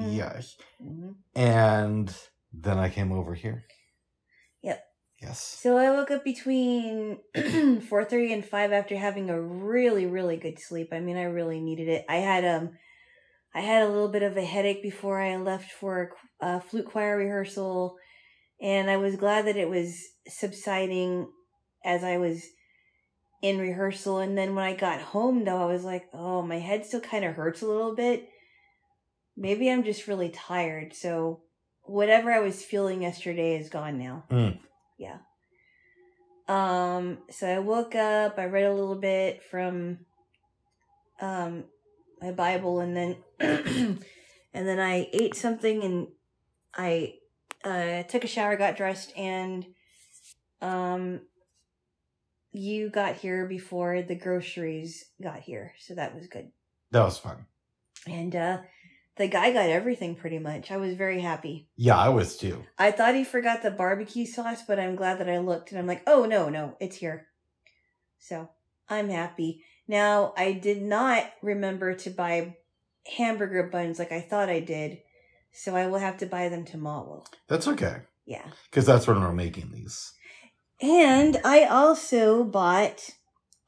yes. Mhm. And then I came over here. Yep. Yes. So I woke up between four thirty and five after having a really really good sleep. I mean, I really needed it. I had um, I had a little bit of a headache before I left for a uh, flute choir rehearsal, and I was glad that it was subsiding as I was in rehearsal. And then when I got home, though, I was like, oh, my head still kind of hurts a little bit. Maybe I'm just really tired. So whatever I was feeling yesterday is gone now. Mm. Yeah. Um, so I woke up, I read a little bit from um my Bible and then and then I ate something and I uh took a shower, got dressed and um you got here before the groceries got here, so that was good. That was fun. And uh the guy got everything pretty much. I was very happy. Yeah, I was too. I thought he forgot the barbecue sauce, but I'm glad that I looked and I'm like, oh no, no, it's here. So I'm happy. Now, I did not remember to buy hamburger buns like I thought I did, so I will have to buy them tomorrow. That's okay. Yeah. Because that's when we're making these. And I also bought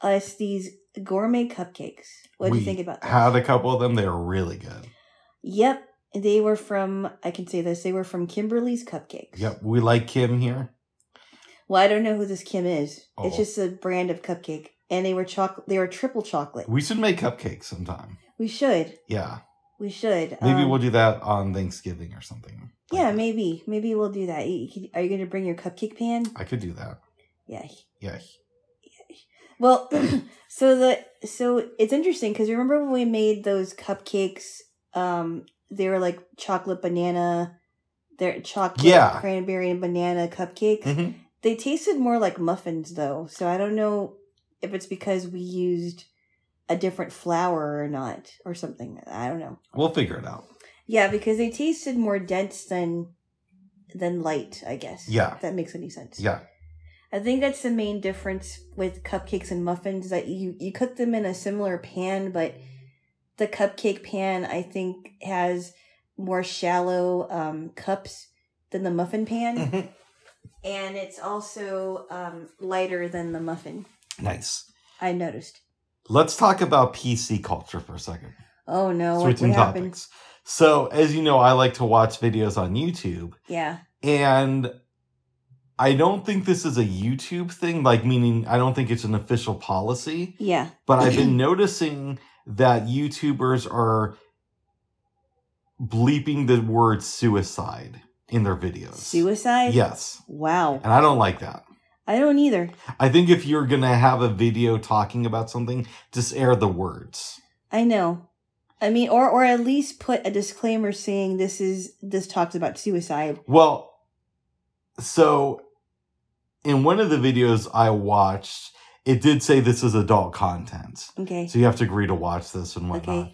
us these gourmet cupcakes. What do you think about that? Had a couple of them. They were really good. Yep. They were from, I can say this, they were from Kimberly's Cupcakes. Yep. We like Kim here. Well, I don't know who this Kim is. Oh. It's just a brand of cupcake, and they were chocolate. They were triple chocolate. We should make cupcakes sometime. We should. Yeah. We should. Maybe Um, we'll do that on Thanksgiving or something. Yeah, maybe. Maybe we'll do that. You- Are you going to bring your cupcake pan? I could do that. Yeah. Yeah. Well, so the so it's interesting because remember when we made those cupcakes? Um, they were like chocolate banana. They're chocolate Yeah. cranberry and banana cupcakes. hmm They tasted more like muffins though, so I don't know if it's because we used a different flour or not, or something. I don't know. We'll figure it out. Yeah, because they tasted more dense than than light. I guess. Yeah. if that makes any sense. Yeah. I think that's the main difference with cupcakes and muffins that you you cook them in a similar pan, but the cupcake pan I think has more shallow um, cups than the muffin pan, Mhm. and it's also um, lighter than the muffin. Nice. I noticed. Let's talk about PC culture for a second. Oh no! What, Switching what happened? topics. So, as you know, I like to watch videos on YouTube, Yeah. and I don't think this is a YouTube thing, like, meaning I don't think it's an official policy, Yeah. but I've been noticing that YouTubers are bleeping the word suicide in their videos. Suicide. Yes. Wow. And I don't like that. I don't either. I think if you're going to have a video talking about something, just air the words. I know. I mean, or or at least put a disclaimer saying this is this talks about suicide. Well, so in one of the videos I watched, it did say this is adult content. Okay. So you have to agree to watch this and whatnot. Okay.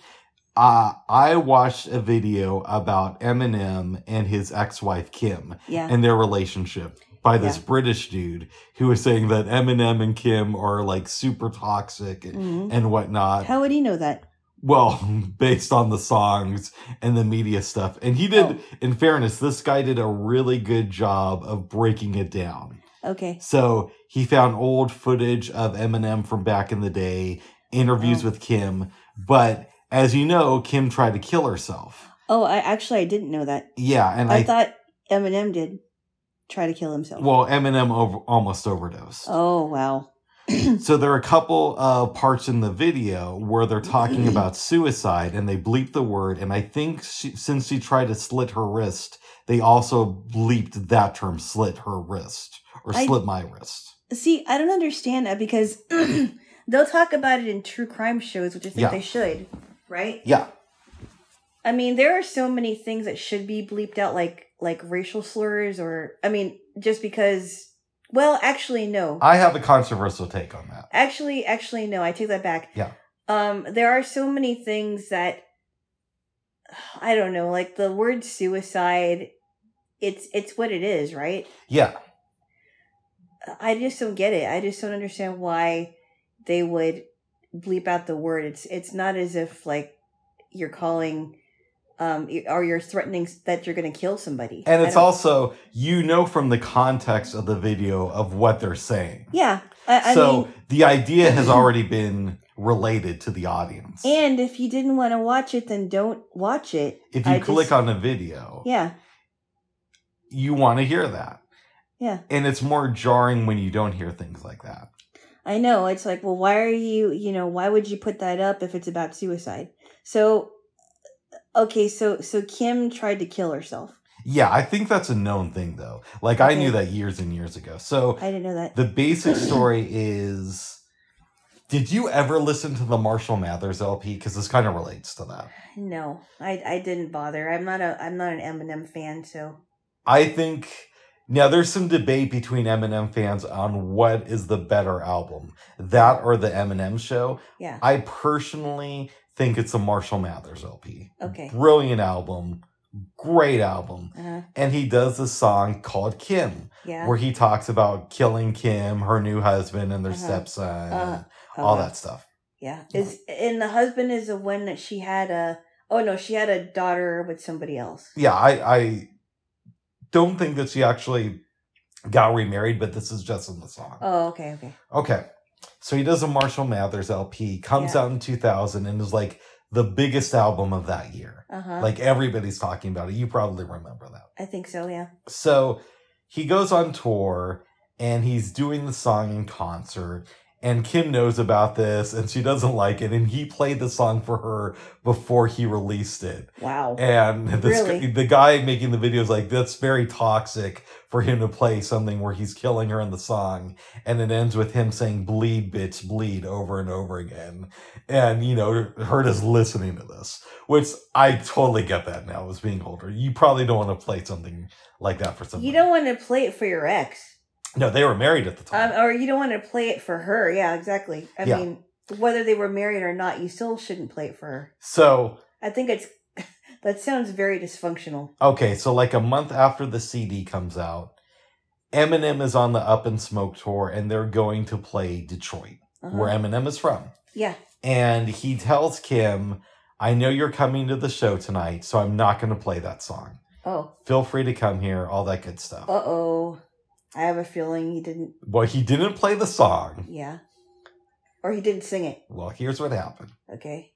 Uh, I watched a video about Eminem and his ex-wife Kim Yeah. and their relationship by this Yeah. British dude who was saying that Eminem and Kim are like super toxic and, Mhm. and whatnot. How would he know that? Well, based on the songs and the media stuff. And he did, Oh. in fairness, this guy did a really good job of breaking it down. Okay. So he found old footage of Eminem from back in the day, interviews Oh. with Kim. But as you know, Kim tried to kill herself. Oh, I actually I didn't know that. Yeah. And I, I, thought Eminem did try to kill himself. well, Eminem over, almost overdosed. oh wow. So there are a couple of parts in the video where they're talking about suicide and they bleep the word. And I think she, since she tried to slit her wrist, they also bleeped that term, slit her wrist or I- slit my wrist. See, I don't understand that because they'll talk about it in true crime shows, which I think Yeah. they should, right? Yeah. I mean, there are so many things that should be bleeped out, like like racial slurs, or I mean, just because. Well, actually, no. I have a controversial take on that. Actually, actually, no. I take that back. Yeah. Um, there are so many things that I don't know, like the word suicide. It's it's what it is, right? Yeah. I just don't get it. I just don't understand why they would bleep out the word. It's it's not as if like you're calling um or you're threatening that you're going to kill somebody. And it's also, you know, from the context of the video of what they're saying. yeah. I, I so mean, the idea has already been related to the audience. and if you didn't want to watch it, then don't watch it. if you I click just- on a video, Yeah, you want to hear that. yeah. And it's more jarring when you don't hear things like that. I know. It's like, well, why are you, you know, why would you put that up if it's about suicide? So, okay, so so Kim tried to kill herself. Yeah, I think that's a known thing though. Like I knew that years and years ago. So I didn't know that. the basic story is did you ever listen to the Marshall Mathers LP cuz this kind of relates to that. No, I I didn't bother. I'm not a I'm not an Eminem fan, so I think now there's some debate between Eminem fans on what is the better album, that or the Eminem show. yeah. I personally think it's a Marshall Mathers LP. Okay. Brilliant album, great album. Uh, And he does a song called Kim, yeah. where he talks about killing Kim, her new husband, and their Uh-huh. stepson, Uh, and all that stuff. Yeah. Is and the husband is the one that she had a oh no, she had a daughter with somebody else. Yeah, I, I don't think that she actually got remarried, but this is just in the song. Oh, okay, okay. Okay. So he does a Marshall Mathers LP, comes Yeah. out in 2000, and is like the biggest album of that year. Uh-huh. Like everybody's talking about it. You probably remember that. I think so, yeah. So he goes on tour and he's doing the song in concert. And Kim knows about this and she doesn't like it. And he played the song for her before he released it. Wow. And this, Really? the guy making the video is like, that's very toxic for him to play something where he's killing her in the song. And it ends with him saying, bleed, bitch, bleed over and over again. And, you know, her just listening to this, which I totally get that now as being older. You probably don't want to play something like that for somebody. You don't want to play it for your ex. No, they were married at the time. Um, or you don't want to play it for her. Yeah, exactly. I Yeah. mean, whether they were married or not, you still shouldn't play it for her. so, I think it's that sounds very dysfunctional. okay, so like a month after the CD comes out, Eminem is on the Up in Smoke tour and they're going to play Detroit, Uh-huh. where Eminem is from. yeah. And he tells Kim, I know you're coming to the show tonight, so I'm not going to play that song. Oh. Feel free to come here, all that good stuff. Uh oh. I have a feeling he didn't. Well, he didn't play the song. Yeah. Or he didn't sing it. Well, here's what happened. Okay.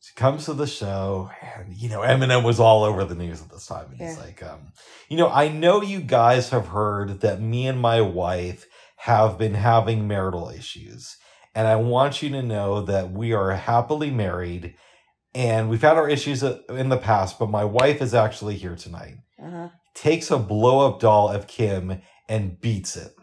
She comes to the show, and you know, Eminem was all over the news at this time. And he's like, um, you know, I know you guys have heard that me and my wife have been having marital issues. And I want you to know that we are happily married and we've had our issues uh, in the past, but my wife is actually here tonight. Uh huh. Takes a blow up doll of Kim and beats it.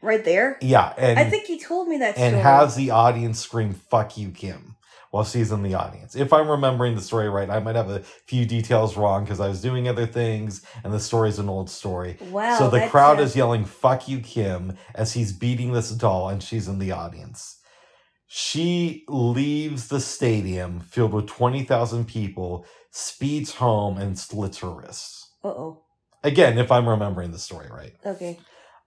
Right there. Yeah. And I think he told me that and story. has the audience scream "fuck you, Kim," while she's in the audience. If I'm remembering the story right, I might have a few details wrong because I was doing other things and the story's an old story. Wow. so the crowd uh, is yelling, fuck you, Kim, as he's beating this doll and she's in the audience. She leaves the stadium filled with 20,000 people, speeds home, and slits her wrists. Uh-oh. Again, if I'm remembering the story right. Okay.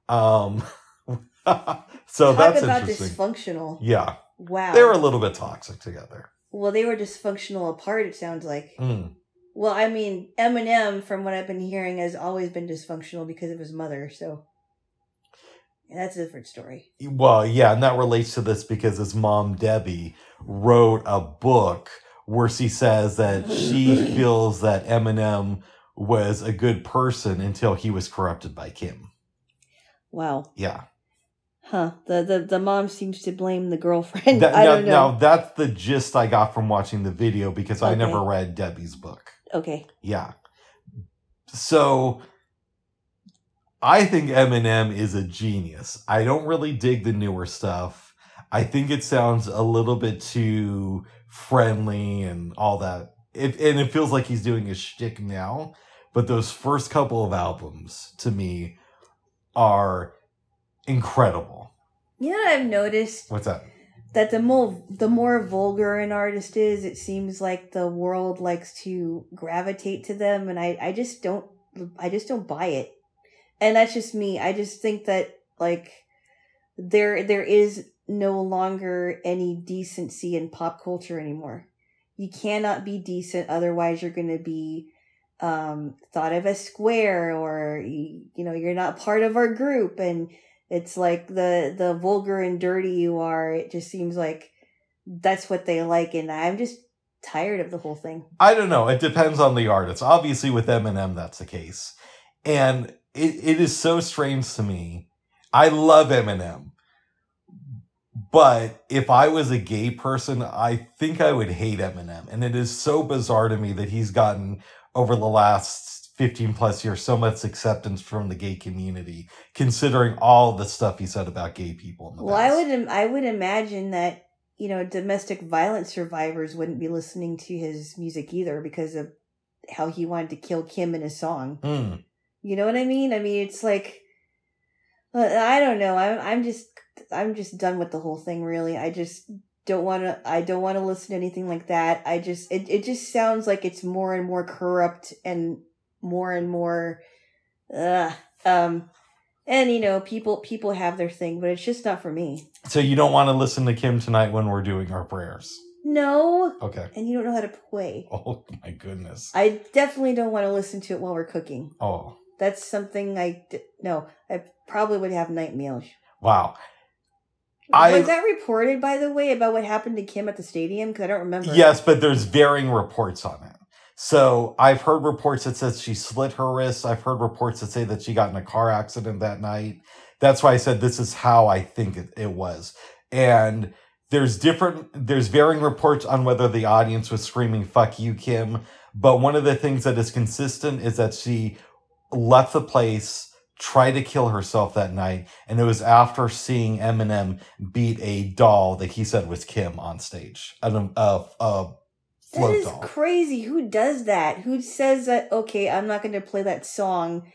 Um, so Talk that's about interesting. dysfunctional. yeah, Wow. they were a little bit toxic together. well, they were dysfunctional apart, it sounds like. Mm. Well, I mean, Eminem, from what I've been hearing, has always been dysfunctional because of his mother, so that's a different story. Well, yeah, and that relates to this because his mom, Debbie, wrote a book where she says that she feels that Eminem was a good person until he was corrupted by Kim. Wow. Yeah. Huh. The the, the mom seems to blame the girlfriend. That- I now, don't know. now, that's the gist I got from watching the video because I never read Debbie's book. Okay. Yeah. So I think Eminem is a genius. I don't really dig the newer stuff. I think it sounds a little bit too friendly and all that. It, and it feels like he's doing his shtick now. But those first couple of albums, to me, are incredible. You know what I've noticed? What's that? that the more the more vulgar an artist is, it seems like the world likes to gravitate to them, and I I just don't I just don't buy it, and that's just me. I just think that like there there is no longer any decency in pop culture anymore. You cannot be decent, otherwise you're going to be um thought of as square or you, you know you're not part of our group and it's like the the vulgar and dirty you are it just seems like that's what they like and i'm just tired of the whole thing I don't know. It depends on the artist. Obviously, with Eminem, that's the case. And it, it is so strange to me. I love Eminem. But if I was a gay person, I think I would hate Eminem. And it is so bizarre to me that he's gotten over the last 15 plus years so much acceptance from the gay community, considering all the stuff he said about gay people in the well i would i would imagine that you know domestic violence survivors wouldn't be listening to his music either because of how he wanted to kill kim in his song Mm. you know what i mean i mean it's like uh, i don't know i'm i'm just i'm just done with the whole thing really. I just don't want to i don't want to listen to anything like that. I just it, it just sounds like it's more and more corrupt and more and more uh um and you know people people have their thing but it's just not for me. So you don't want to listen to Kim tonight when we're doing our prayers. no. Okay. and you don't know how to play. Oh my goodness. i definitely don't want to listen to it while we're cooking. Oh, that's something i d- no i probably would have nightmares wow. I- was that reported, by the way, about what happened to Kim at the stadium? Because I don't remember. Yes, but there's varying reports on it. So I've heard reports that says she slit her wrists. I've heard reports that say that she got in a car accident that night. That's why I said this is how I think it, it was. And there's different, there's varying reports on whether the audience was screaming, fuck you, Kim. But one of the things that is consistent is that she left the place, tried to kill herself that night. And it was after seeing Eminem beat a doll that he said was Kim on stage. A, a, a that is doll. crazy. Who does that? Who says that? Okay, I'm not going to play that song,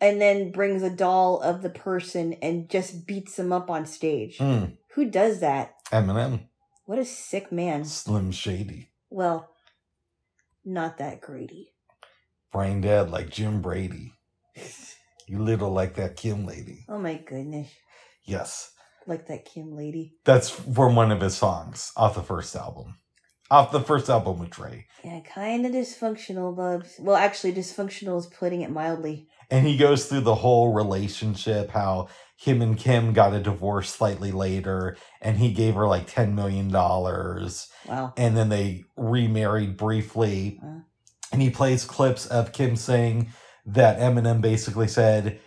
and then brings a doll of the person and just beats them up on stage. Mm, Who does that? Eminem, What a sick man. Slim Shady, Well, not that greedy. brain dead like Jim Brady. You little like that Kim lady. Oh my goodness, Yes, like that Kim lady. that's from one of his songs off the first album. Off the first album with Dre. Yeah, kind of dysfunctional, Bubs. Well, actually, dysfunctional is putting it mildly. And he goes through the whole relationship, how him and Kim got a divorce slightly later, and he gave her like $10 million. Wow. And then they remarried briefly. Wow. And he plays clips of Kim saying that Eminem basically said,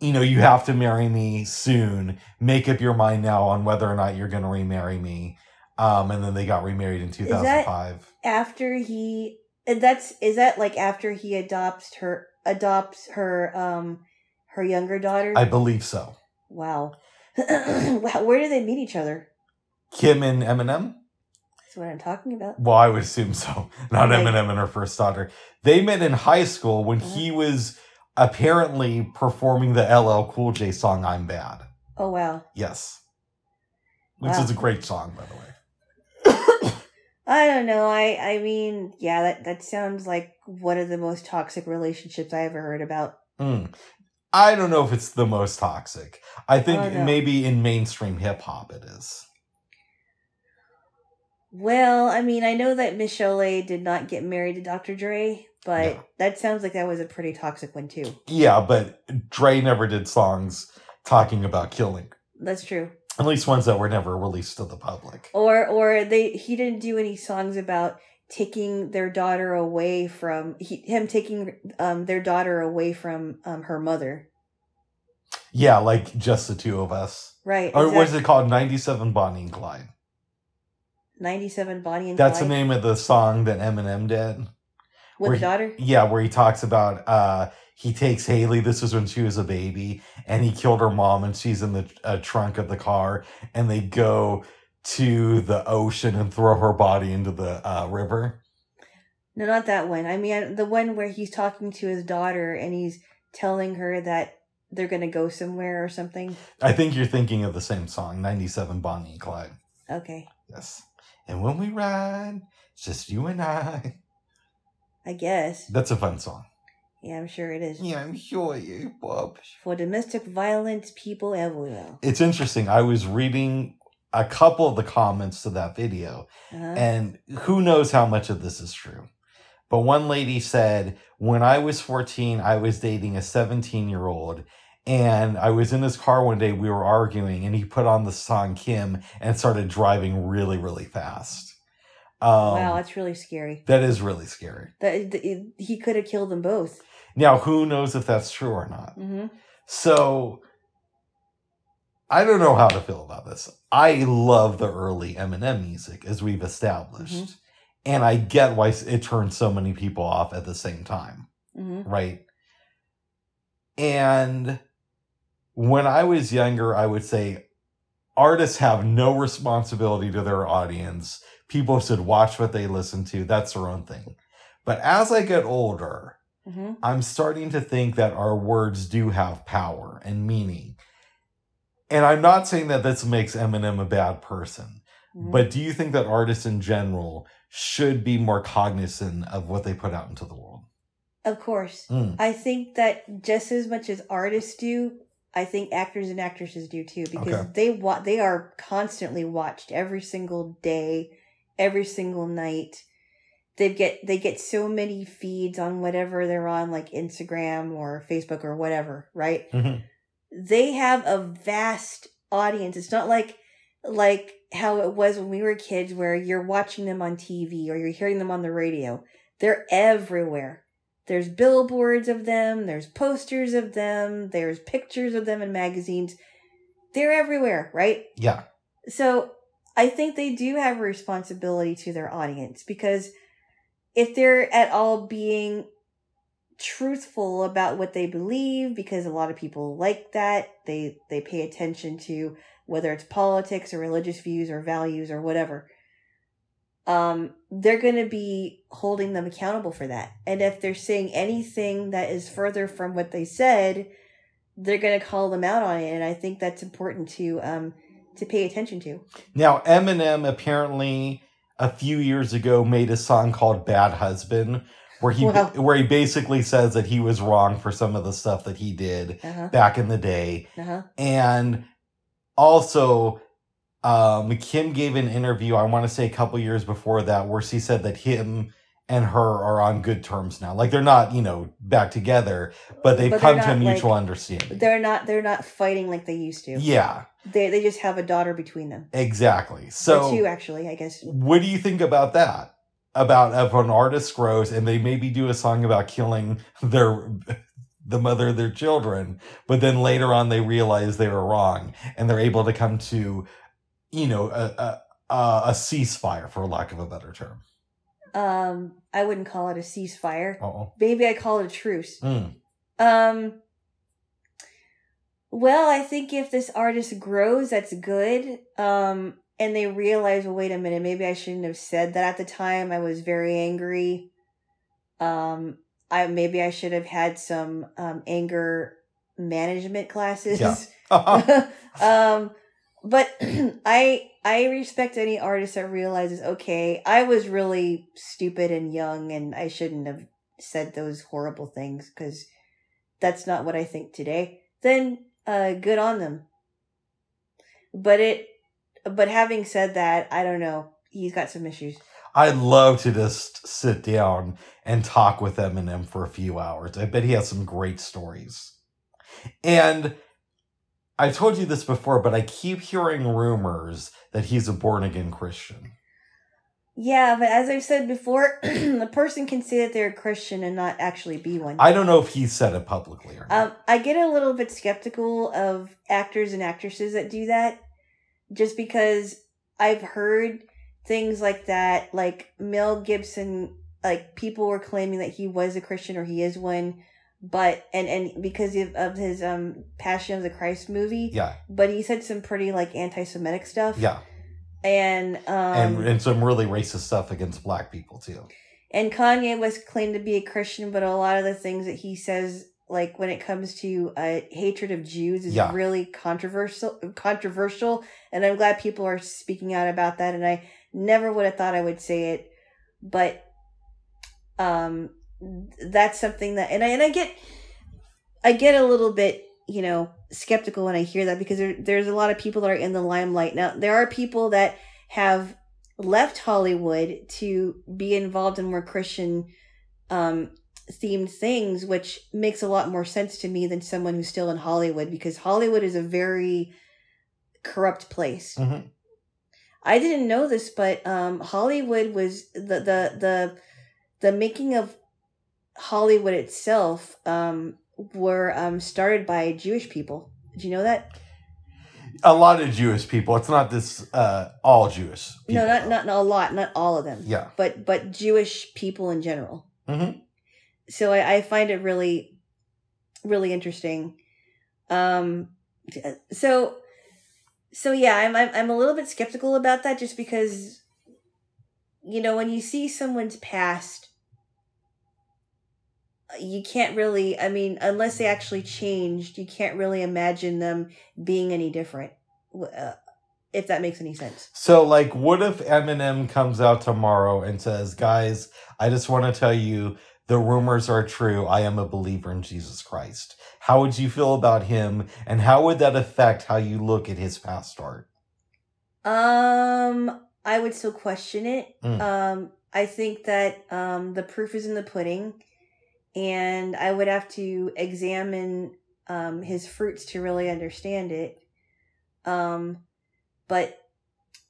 You know, you have to marry me soon. Make up your mind now on whether or not you're going to remarry me. Um, and then they got remarried in 2005. after he and that's is that like after he adopts her adopts her um her younger daughter I believe so. wow wow where do they meet each other Kim and Eminem? That's what I'm talking about. Well, I would assume so. Not Like- Eminem and her first daughter. They met in high school when Uh-huh. he was apparently performing the LL Cool J song "I'm Bad." Oh wow. Yes, which Wow. is a great song, by the way. I don't know. I I mean, yeah, that that sounds like one of the most toxic relationships I ever heard about. Mm. I don't know if it's the most toxic. I think Oh, no. maybe in mainstream hip hop it is. Well, I mean, I know that Michel'le did not get married to Dr. Dre, but No. that sounds like that was a pretty toxic one too. Yeah, but Dre never did songs talking about killing. That's true. At least ones that were never released to the public. Or or they he didn't do any songs about taking their daughter away from he, him taking um their daughter away from um her mother. Yeah, like just the two of us. Right. Or what is it called? 97 Bonnie and Clyde. 97 Bonnie and Clyde. That's the name of the song that Eminem did. with the he- daughter? Yeah, where he talks about uh he takes Hailie. This was when she was a baby, and he killed her mom, and she's in the uh, trunk of the car, and they go to the ocean and throw her body into the uh, river. No, not that one. I mean, the one where he's talking to his daughter and he's telling her that they're going to go somewhere or something. I think you're thinking of the same song, '97 Bonnie and Clyde. Okay. Yes. And when we ride, it's just you and I. I guess. That's a fun song. Yeah, I'm sure it is. Yeah, I'm sure you, Bob. For domestic violence, people everywhere. It's interesting. I was reading a couple of the comments to that video, Uh-huh. and who knows how much of this is true. But one lady said, When I was 14, I was dating a 17 year old, and I was in his car one day, we were arguing, and he put on the song Kim and started driving really, really fast. Um, wow, that's really scary. That is really scary. That th- he could have killed them both. Now, who knows if that's true or not? hmm So, I don't know how to feel about this. I love the early Eminem music, as we've established. Mhm. And I get why it turned so many people off at the same time, hmm right? And when I was younger, I would say artists have no responsibility to their audience. People should watch what they listen to. That's their own thing. But as I get older, hmm I'm starting to think that our words do have power and meaning. And I'm not saying that this makes Eminem a bad person, hmm but do you think that artists in general should be more cognizant of what they put out into the world? Of course. Mm. I think that just as much as artists do, I think actors and actresses do too because Okay. they wa- they are constantly watched every single day, every single night. They get they get so many feeds on whatever they're on like Instagram or Facebook or whatever, right? Mhm. They have a vast audience. It's not like like how it was when we were kids where you're watching them on TV or you're hearing them on the radio. They're everywhere. There's billboards of them, there's posters of them, there's pictures of them in magazines. They're everywhere, right? Yeah. So I think they do have a responsibility to their audience because if they're at all being truthful about what they believe because a lot of people like that they they pay attention to whether it's politics or religious views or values or whatever um they're going to be holding them accountable for that. And if they're saying anything that is further from what they said they're going to call them out on it. And i think that's important to um to pay attention to. Now, Eminem apparently a few years ago made a song called Bad Husband where he Wow. where he basically says that he was wrong for some of the stuff that he did uh-huh. back in the day. uh-huh. And also, um, Kim gave an interview, I want to say a couple years before that, where she said that him and her are on good terms now. Like they're not, you know, back together, but they've But come to a mutual like- understanding. they're not they're not fighting like they used to Yeah, they they just have a daughter between them exactly. or two So, actually i guess what do you think about that? About if an artist grows and they maybe do a song about killing their the mother of their children, but then later on they realize they were wrong and they're able to come to, you know, a a, a ceasefire, for lack of a better term. um i wouldn't call it a ceasefire Oh, maybe i call it a truce mm. um well i think if this artist grows that's good um and they realize, well, wait a minute, maybe I shouldn't have said that at the time. I was very angry. Um, I maybe I should have had some um, anger management classes. Yeah. um, but I I respect any artist that realizes, okay, I was really stupid and young, and I shouldn't have said those horrible things because that's not what I think today. Then, uh, good on them. But it, but having said that, I don't know. He's got some issues. I'd love to just sit down and talk with Eminem for a few hours. I bet he has some great stories. And I told you this before, but I keep hearing rumors that he's a born again Christian. Yeah, but as I've said before, the person can say that they're a Christian and not actually be one. I don't know if he said it publicly or not. Um, I get a little bit skeptical of actors and actresses that do that, just because I've heard things like that. Like Mel Gibson, like people were claiming that he was a Christian or he is one, but and and because of, of his um Passion of the Christ movie. yeah, But he said some pretty like anti-Semitic stuff. yeah. and um and, and some really racist stuff against black people, too. And Kanye was claimed to be a Christian, but a lot of the things that he says, like when it comes to uh, hatred of Jews, is Yeah. really controversial. Controversial, and I'm glad people are speaking out about that. And I never would have thought I would say it, but um, that's something that, and I and I get, I get a little bit, you know, skeptical when I hear that because there, there's a lot of people that are in the limelight now. There are people that have left Hollywood to be involved in more Christian um, themed things, which makes a lot more sense to me than someone who's still in Hollywood because Hollywood is a very corrupt place. Mhm. I didn't know this, but um, Hollywood was the the the the making of Hollywood itself um, were um, started by Jewish people. Did you know that? A lot of Jewish people. It's not this uh, all Jewish. People, no, not, not not a lot, not all of them. Yeah. but but Jewish people in general. Mhm. So I, I find it really, really interesting. Um, so, so yeah, I'm, I'm I'm a little bit skeptical about that, just because, you know, when you see someone's past, you can't really. I mean, unless they actually changed, you can't really imagine them being any different. Uh, if that makes any sense. So, like, what if Eminem comes out tomorrow and says, guys, I just want to tell you the rumors are true. I am a believer in Jesus Christ. How would you feel about him? And how would that affect how you look at his past art? Um, I would still question it. Mm. Um, I think that um, the proof is in the pudding, and I would have to examine um, his fruits to really understand it. Um, but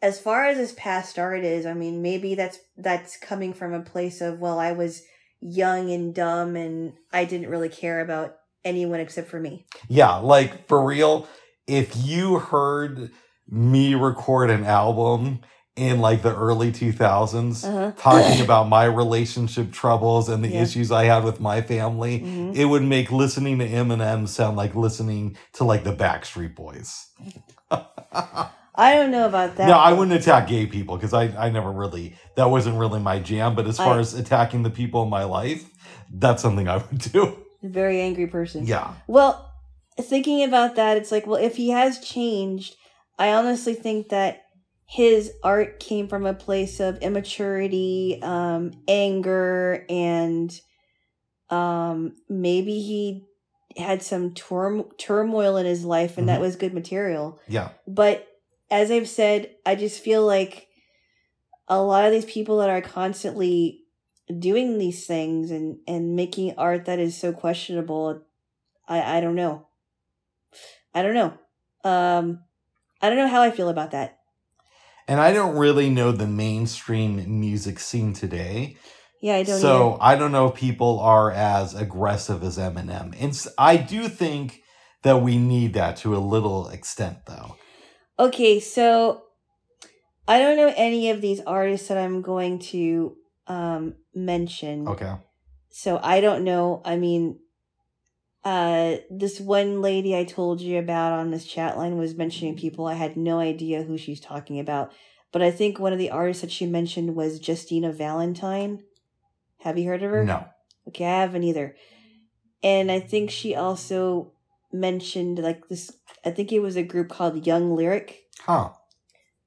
as far as his past art is, I mean, maybe that's that's coming from a place of well, I was young and dumb, and I didn't really care about anyone except for me. Yeah, like, for real, if you heard me record an album in like the early 2000s, Uh-huh. talking about my relationship troubles and the Yeah. issues I had with my family, Mhm. it would make listening to Eminem sound like listening to like the Backstreet Boys. I don't know about that. no, I wouldn't attack gay people because I, I never really, that wasn't really my jam. But as far I- as attacking the people in my life, that's something I would do. Very angry person. Yeah. Well, thinking about that, it's like, well, if he has changed, I honestly think that his art came from a place of immaturity, um, anger, and um, maybe he had some turm- turmoil in his life, and that Mhm. was good material. Yeah. But as I've said, I just feel like a lot of these people that are constantly doing these things and and making art that is so questionable, I I don't know. I don't know. Um, I don't know how I feel about that. And I don't really know the mainstream music scene today. Yeah, I don't. so I don't know if people are as aggressive as Eminem. And I do think that we need that to a little extent, though. Okay, so I don't know any of these artists that I'm going to um mention. Okay. So I don't know. I mean, uh, this one lady I told you about on this chat line was mentioning people. I had no idea who she's talking about, but I think one of the artists that she mentioned was Justina Valentine. Have you heard of her? No. Okay, I haven't either. And I think she also mentioned like this. I think it was a group called Young Lyric. Huh.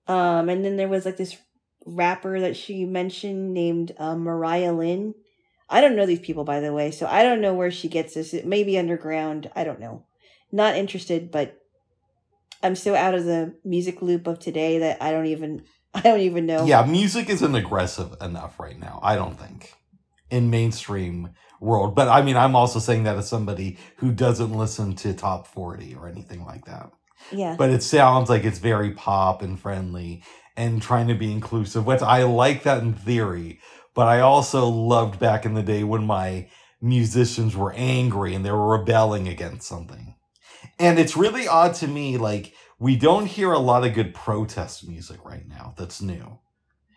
Um, and then there was like this rapper that she mentioned named uh, Mariah Lynn. I don't know these people, by the way, so I don't know where she gets this. It may be underground. I don't know. Not interested, but I'm so out of the music loop of today that I don't even I don't even know. Yeah, music isn't aggressive enough right now. I don't think in mainstream world. But I mean, I'm also saying that as somebody who doesn't listen to top 40 or anything like that. Yeah. But it sounds like it's very pop and friendly and trying to be inclusive, which I like that in theory. But I also loved back in the day when my musicians were angry and they were rebelling against something. And it's really odd to me, like, we don't hear a lot of good protest music right now that's new.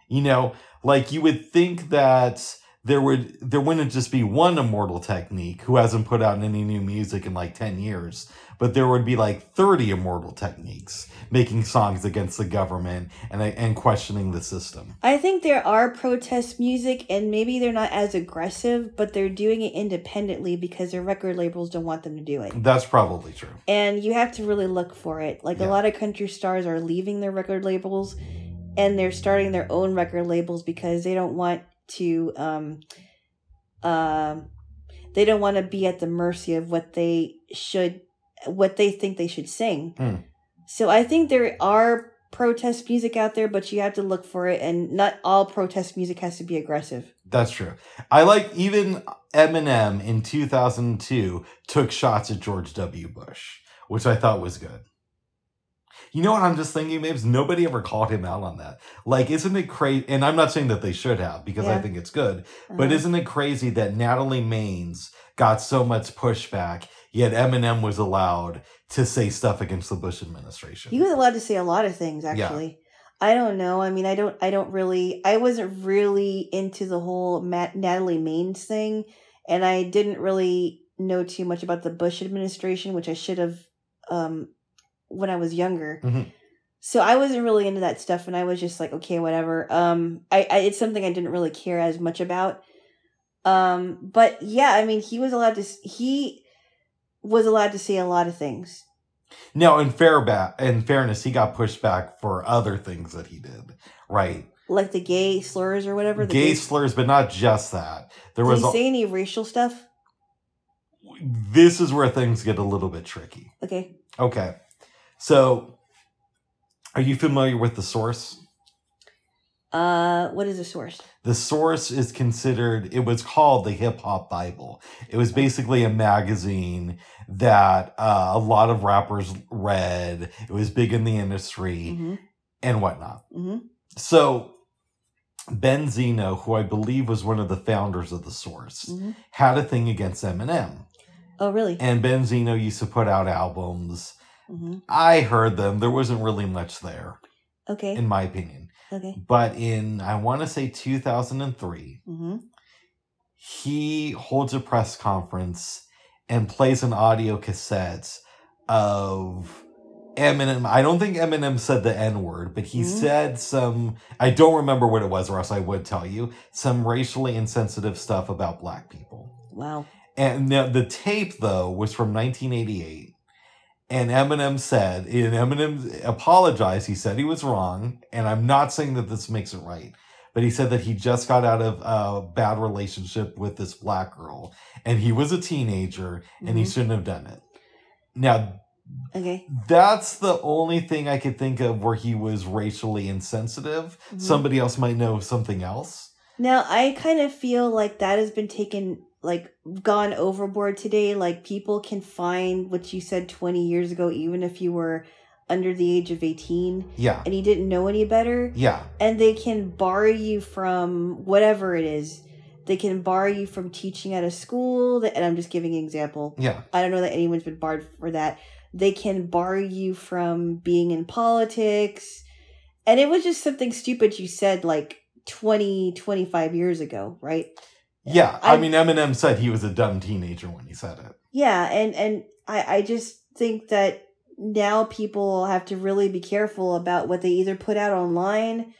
You know, like you would think that there would there wouldn't just be one immortal technique who hasn't put out any new music in like 10 years but there would be like 30 immortal techniques making songs against the government and and questioning the system I think there are protest music and maybe they're not as aggressive, but they're doing it independently because their record labels don't want them to do it. that's probably true And you have to really look for it. Like Yeah. a lot of country stars are leaving their record labels and they're starting their own record labels because they don't want to um um they don't want to be at the mercy of what they should what they think they should sing. Hmm. So I think there are protest music out there, but you have to look for it and not all protest music has to be aggressive. that's true. I like even eminem in 2002 took shots at george w. Bush which i thought was good. You know what i'm just thinking babes? Nobody ever called him out on that. Like isn't it crazy and i'm not saying that they should have because i think it's good But Uh-huh. isn't it crazy that Natalie Maines got so much pushback, yet Eminem was allowed to say stuff against the Bush administration? He was allowed to say a lot of things actually. I don't know. I mean, I don't I don't really I wasn't really into the whole Matt, Natalie Maines thing and I didn't really know too much about the Bush administration, which I should have um when I was younger. Mhm. So I wasn't really into that stuff and I was just like, okay, whatever. Um I, I it's something I didn't really care as much about. Um but yeah, I mean, he was allowed to he was allowed to say a lot of things. Now, in fair ba- in fairness, he got pushed back for other things that he did, right? Like the gay slurs or whatever. The Gay slurs, but not just that. There Did was he a- say any racial stuff? this is where things get a little bit tricky. Okay. Okay, so are you familiar with the source? Uh, what is the source? The source is considered, it was called the Hip Hop Bible. It was basically a magazine that uh, a lot of rappers read. It was big in the industry Mm-hmm. and whatnot. Mm-hmm. So, Benzino, who I believe was one of the founders of the source, Mm-hmm. had a thing against Eminem. Oh, really? And Benzino used to put out albums. Mm-hmm. I heard them. There wasn't really much there, Okay. in my opinion. Okay. But in, I want to say 2003, Mm-hmm. he holds a press conference and plays an audio cassette of Eminem. I don't think Eminem said the N word, but he Mhm. said some, I don't remember what it was, or else I would tell you, some racially insensitive stuff about black people. Wow. And now the tape, though, was from 1988. And Eminem said, and Eminem apologized. He said he was wrong. And I'm not saying that this makes it right, but he said that he just got out of a bad relationship with this black girl and he was a teenager and he Mhm. shouldn't have done it. Now, Okay. that's the only thing I could think of where he was racially insensitive. Mhm. Somebody else might know something else. Now I kind of feel like that has been taken, like gone overboard today. Like people can find what you said twenty years ago, even if you were under the age of eighteen Yeah. and you didn't know any better. Yeah. and they can bar you from whatever it is. They can bar you from teaching at a school. That, and I'm just giving an example. Yeah. I don't know that anyone's been barred for that. They can bar you from being in politics. And it was just something stupid you said like 20, 25 years ago, right? Yeah, I, I- mean, Eminem said he was a dumb teenager when he said it. Yeah, and and I I just think that now people have to really be careful about what they either put out online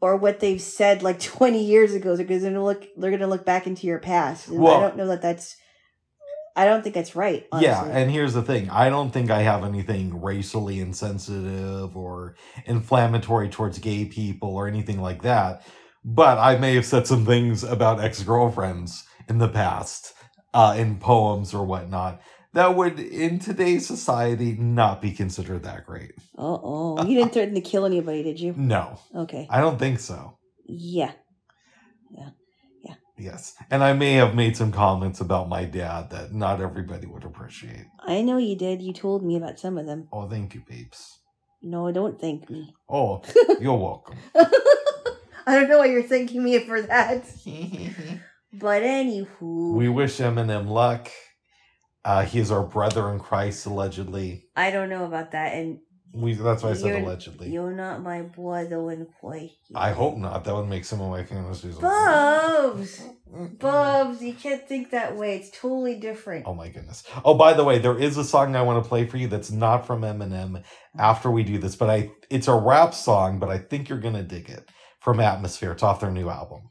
or what they've said like 20 years ago because they're gonna look they're gonna look back into your past. And Well- I don't know that that's I don't think that's right. Yeah, and here's the thing. I don't think I have anything racially insensitive or inflammatory towards gay people or anything like that. But I may have said some things about ex girlfriends in the past, uh, in poems or whatnot, that would, in today's society, not be considered that great. Uh oh. You didn't threaten to kill anybody, did you? No, Okay. I don't think so. Yeah. Yeah. Yeah. Yes. And I may have made some comments about my dad that not everybody would appreciate. I know you did. You told me about some of them. Oh, thank you, babes. No, don't thank me. Oh, you're welcome. I don't know why you're thanking me for that. But anywho, We wish Eminem luck. Uh, he is our brother in Christ, allegedly. I don't know about that, and We that's why I said You're- allegedly. you're not my brother in Christ. I hope not. That would make some of my famous reasons. Bubs, Bubs, you can't think that way. It's totally different. Oh my goodness. Oh, by the way, there is a song I want to play for you that's not from Eminem after we do this, but I it's a rap song, but I think you're gonna dig it from Atmosphere. It's off their new album.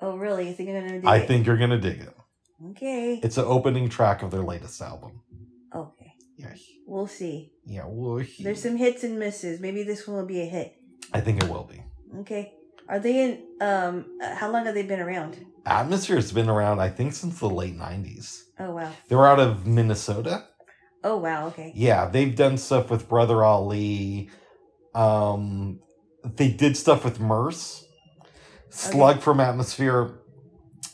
Oh, really? You think I'm gonna do I it? think you're gonna dig it. Okay. It's an opening track of their latest album. Okay. Yeah. We'll see. Yeah, well, There's some hits and misses. Maybe this one will be a hit. I think it will be. Okay. Are they in? Um. uh, How long have they been around? Atmosphere's been around, I think, since the late '90s. Oh wow. They're out of Minnesota. Oh wow. Okay. Yeah, they've done stuff with Brother Ali. Um, they did stuff with Murs. Slug from Atmosphere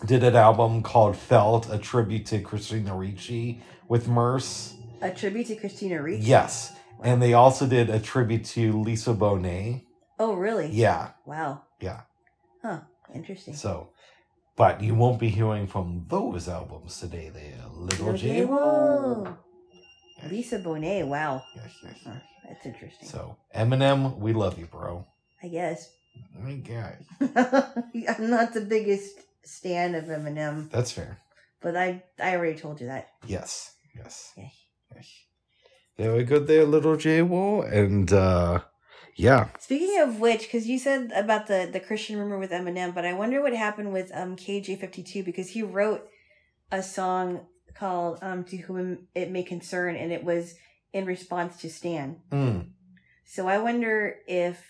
did an album called Felt, a tribute to Christina Ricci with Murs. A tribute to Christina Ricci. Yes. And they also did a tribute to Lisa Bonet. Oh really? Yeah. Wow. Yeah. Huh. Interesting. So, but you won't be hearing from those albums today. There, Little J. Whoa. Lisa Bonet. Wow. Yes, yes, Huh, yes. that's interesting. So, Eminem, we love you, bro. I guess. My God. I'm not the biggest stan of Eminem, That's fair. but I I already told you that. Yes. Yes. Okay. yes. There we go there, little J Wo. And uh yeah. Speaking of which, because you said about the the Christian rumor with Eminem, but I wonder what happened with um KJ52 because he wrote a song called um "To Whom It May Concern" and it was in response to Stan. Mm. So I wonder if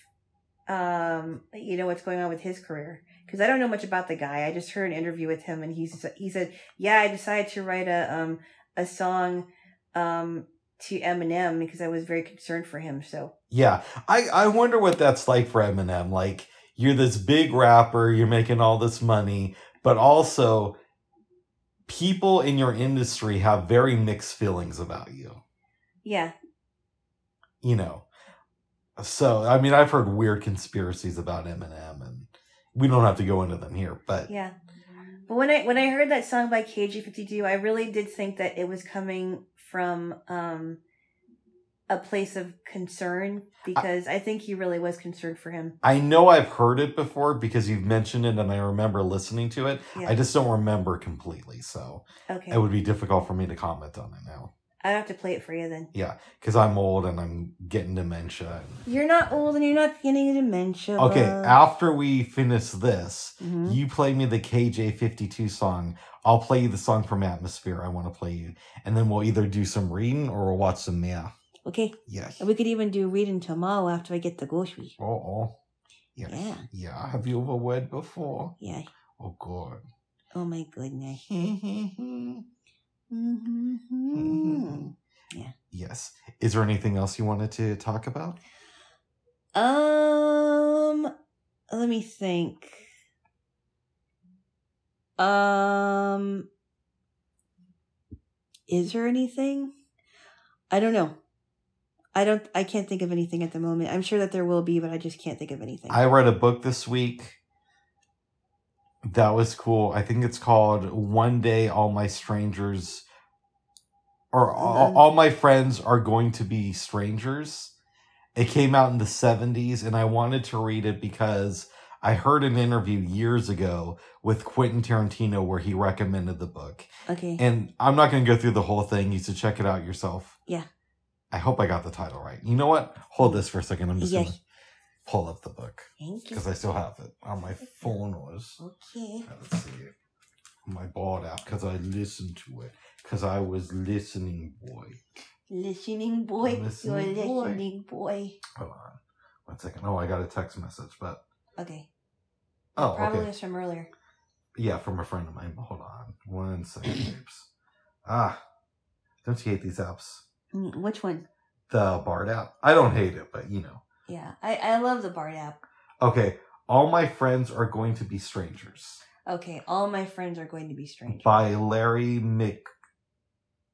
um you know what's going on with his career because I don't know much about the guy. I just heard an interview with him and he's he said, "Yeah, I decided to write a um a song um to Eminem because I was very concerned for him." So Yeah. I, I wonder what that's like for Eminem. Like you're this big rapper, you're making all this money, but also people in your industry have very mixed feelings about you. yeah, You know. So I mean I've heard weird conspiracies about Eminem and we don't have to go into them here, but yeah. But when I when I heard that song by KJ52, I really did think that it was coming from um a place of concern because I, think he really was concerned for him. I know I've heard it before because you've mentioned it and I remember listening to it. Yeah. I just don't remember completely, so okay. it would be difficult for me to comment on it now. I'd have to play it for you then. Yeah, because I'm old and I'm getting dementia. You're not old and you're not getting dementia. Okay, after we finish this, Mhm. you play me the KJ52 song. I'll play you the song from Atmosphere I want to play you. And then we'll either do some reading or we'll watch some yeah. Okay. Yes. And we could even do reading tomorrow after I get the groceries. Oh, oh. Yes. Yeah. Yeah. Have you ever read before? Yeah. Oh, God. Oh my goodness. Mm-hmm. Mm-hmm. Yes. Is there anything else you wanted to talk about? Um, let me think. Um, is there anything? I don't know. I don't. I can't think of anything at the moment. I'm sure that there will be, but I just can't think of anything. I read a book this week. That was cool. I think it's called One Day All My Strangers or all, Mhm. all My Friends Are Going to Be Strangers. It came out in the 70s and I wanted to read it because I heard an interview years ago with Quentin Tarantino where he recommended the book. Okay. And I'm not going to go through the whole thing. You should check it out yourself. Yeah. I hope I got the title right. You know what? Hold this for a second. I'm just going to pull up the book Thank you. because I still have it on my phone. Was Okay. let's see my Bard app because I listened to it because I was listening, boy. Listening boy. Listening You're boy. listening boy. Hold on, one second. Oh, I got a text message, but Okay. oh, Probably okay. was from earlier. Yeah, from a friend of mine. But hold on, one second, babes. Ah, don't you hate these apps? Mm, Which one? The Bard app. I don't hate it, but you know. Yeah. I, I love the Bard app. Okay, all my friends are going to be strangers Okay. All my friends are going to be strangers. by Larry Mc.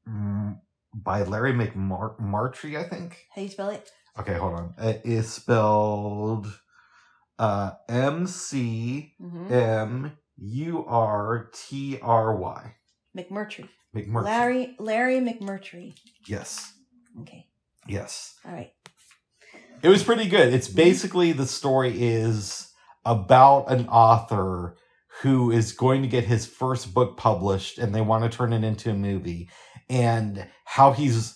mm, By Larry McMartree, I think. How do you spell it? Okay, hold on. It is spelled uh, M C Mm-hmm. M U R T R Y. McMurtry. McMurtry. Larry Larry McMurtry. Yes. Okay. Yes. All right. It was pretty good. It's basically the story is about an author who is going to get his first book published and they want to turn it into a movie and how he's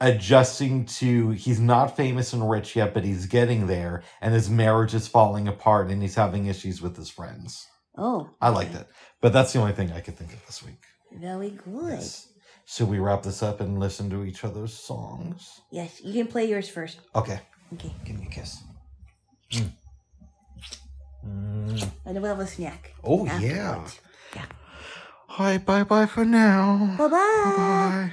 adjusting to he's not famous and rich yet but he's getting there and his marriage is falling apart and he's having issues with his friends. Oh. I liked it. But that's the only thing I could think of this week. Very good. Yes. Should we wrap this up and listen to each other's songs? Yes. You can play yours first. Okay. Okay. Give me a kiss. Mm. Mm. And we'll have a snack. Oh, yeah. afterwards. All right, bye bye for now. Bye bye. Bye bye.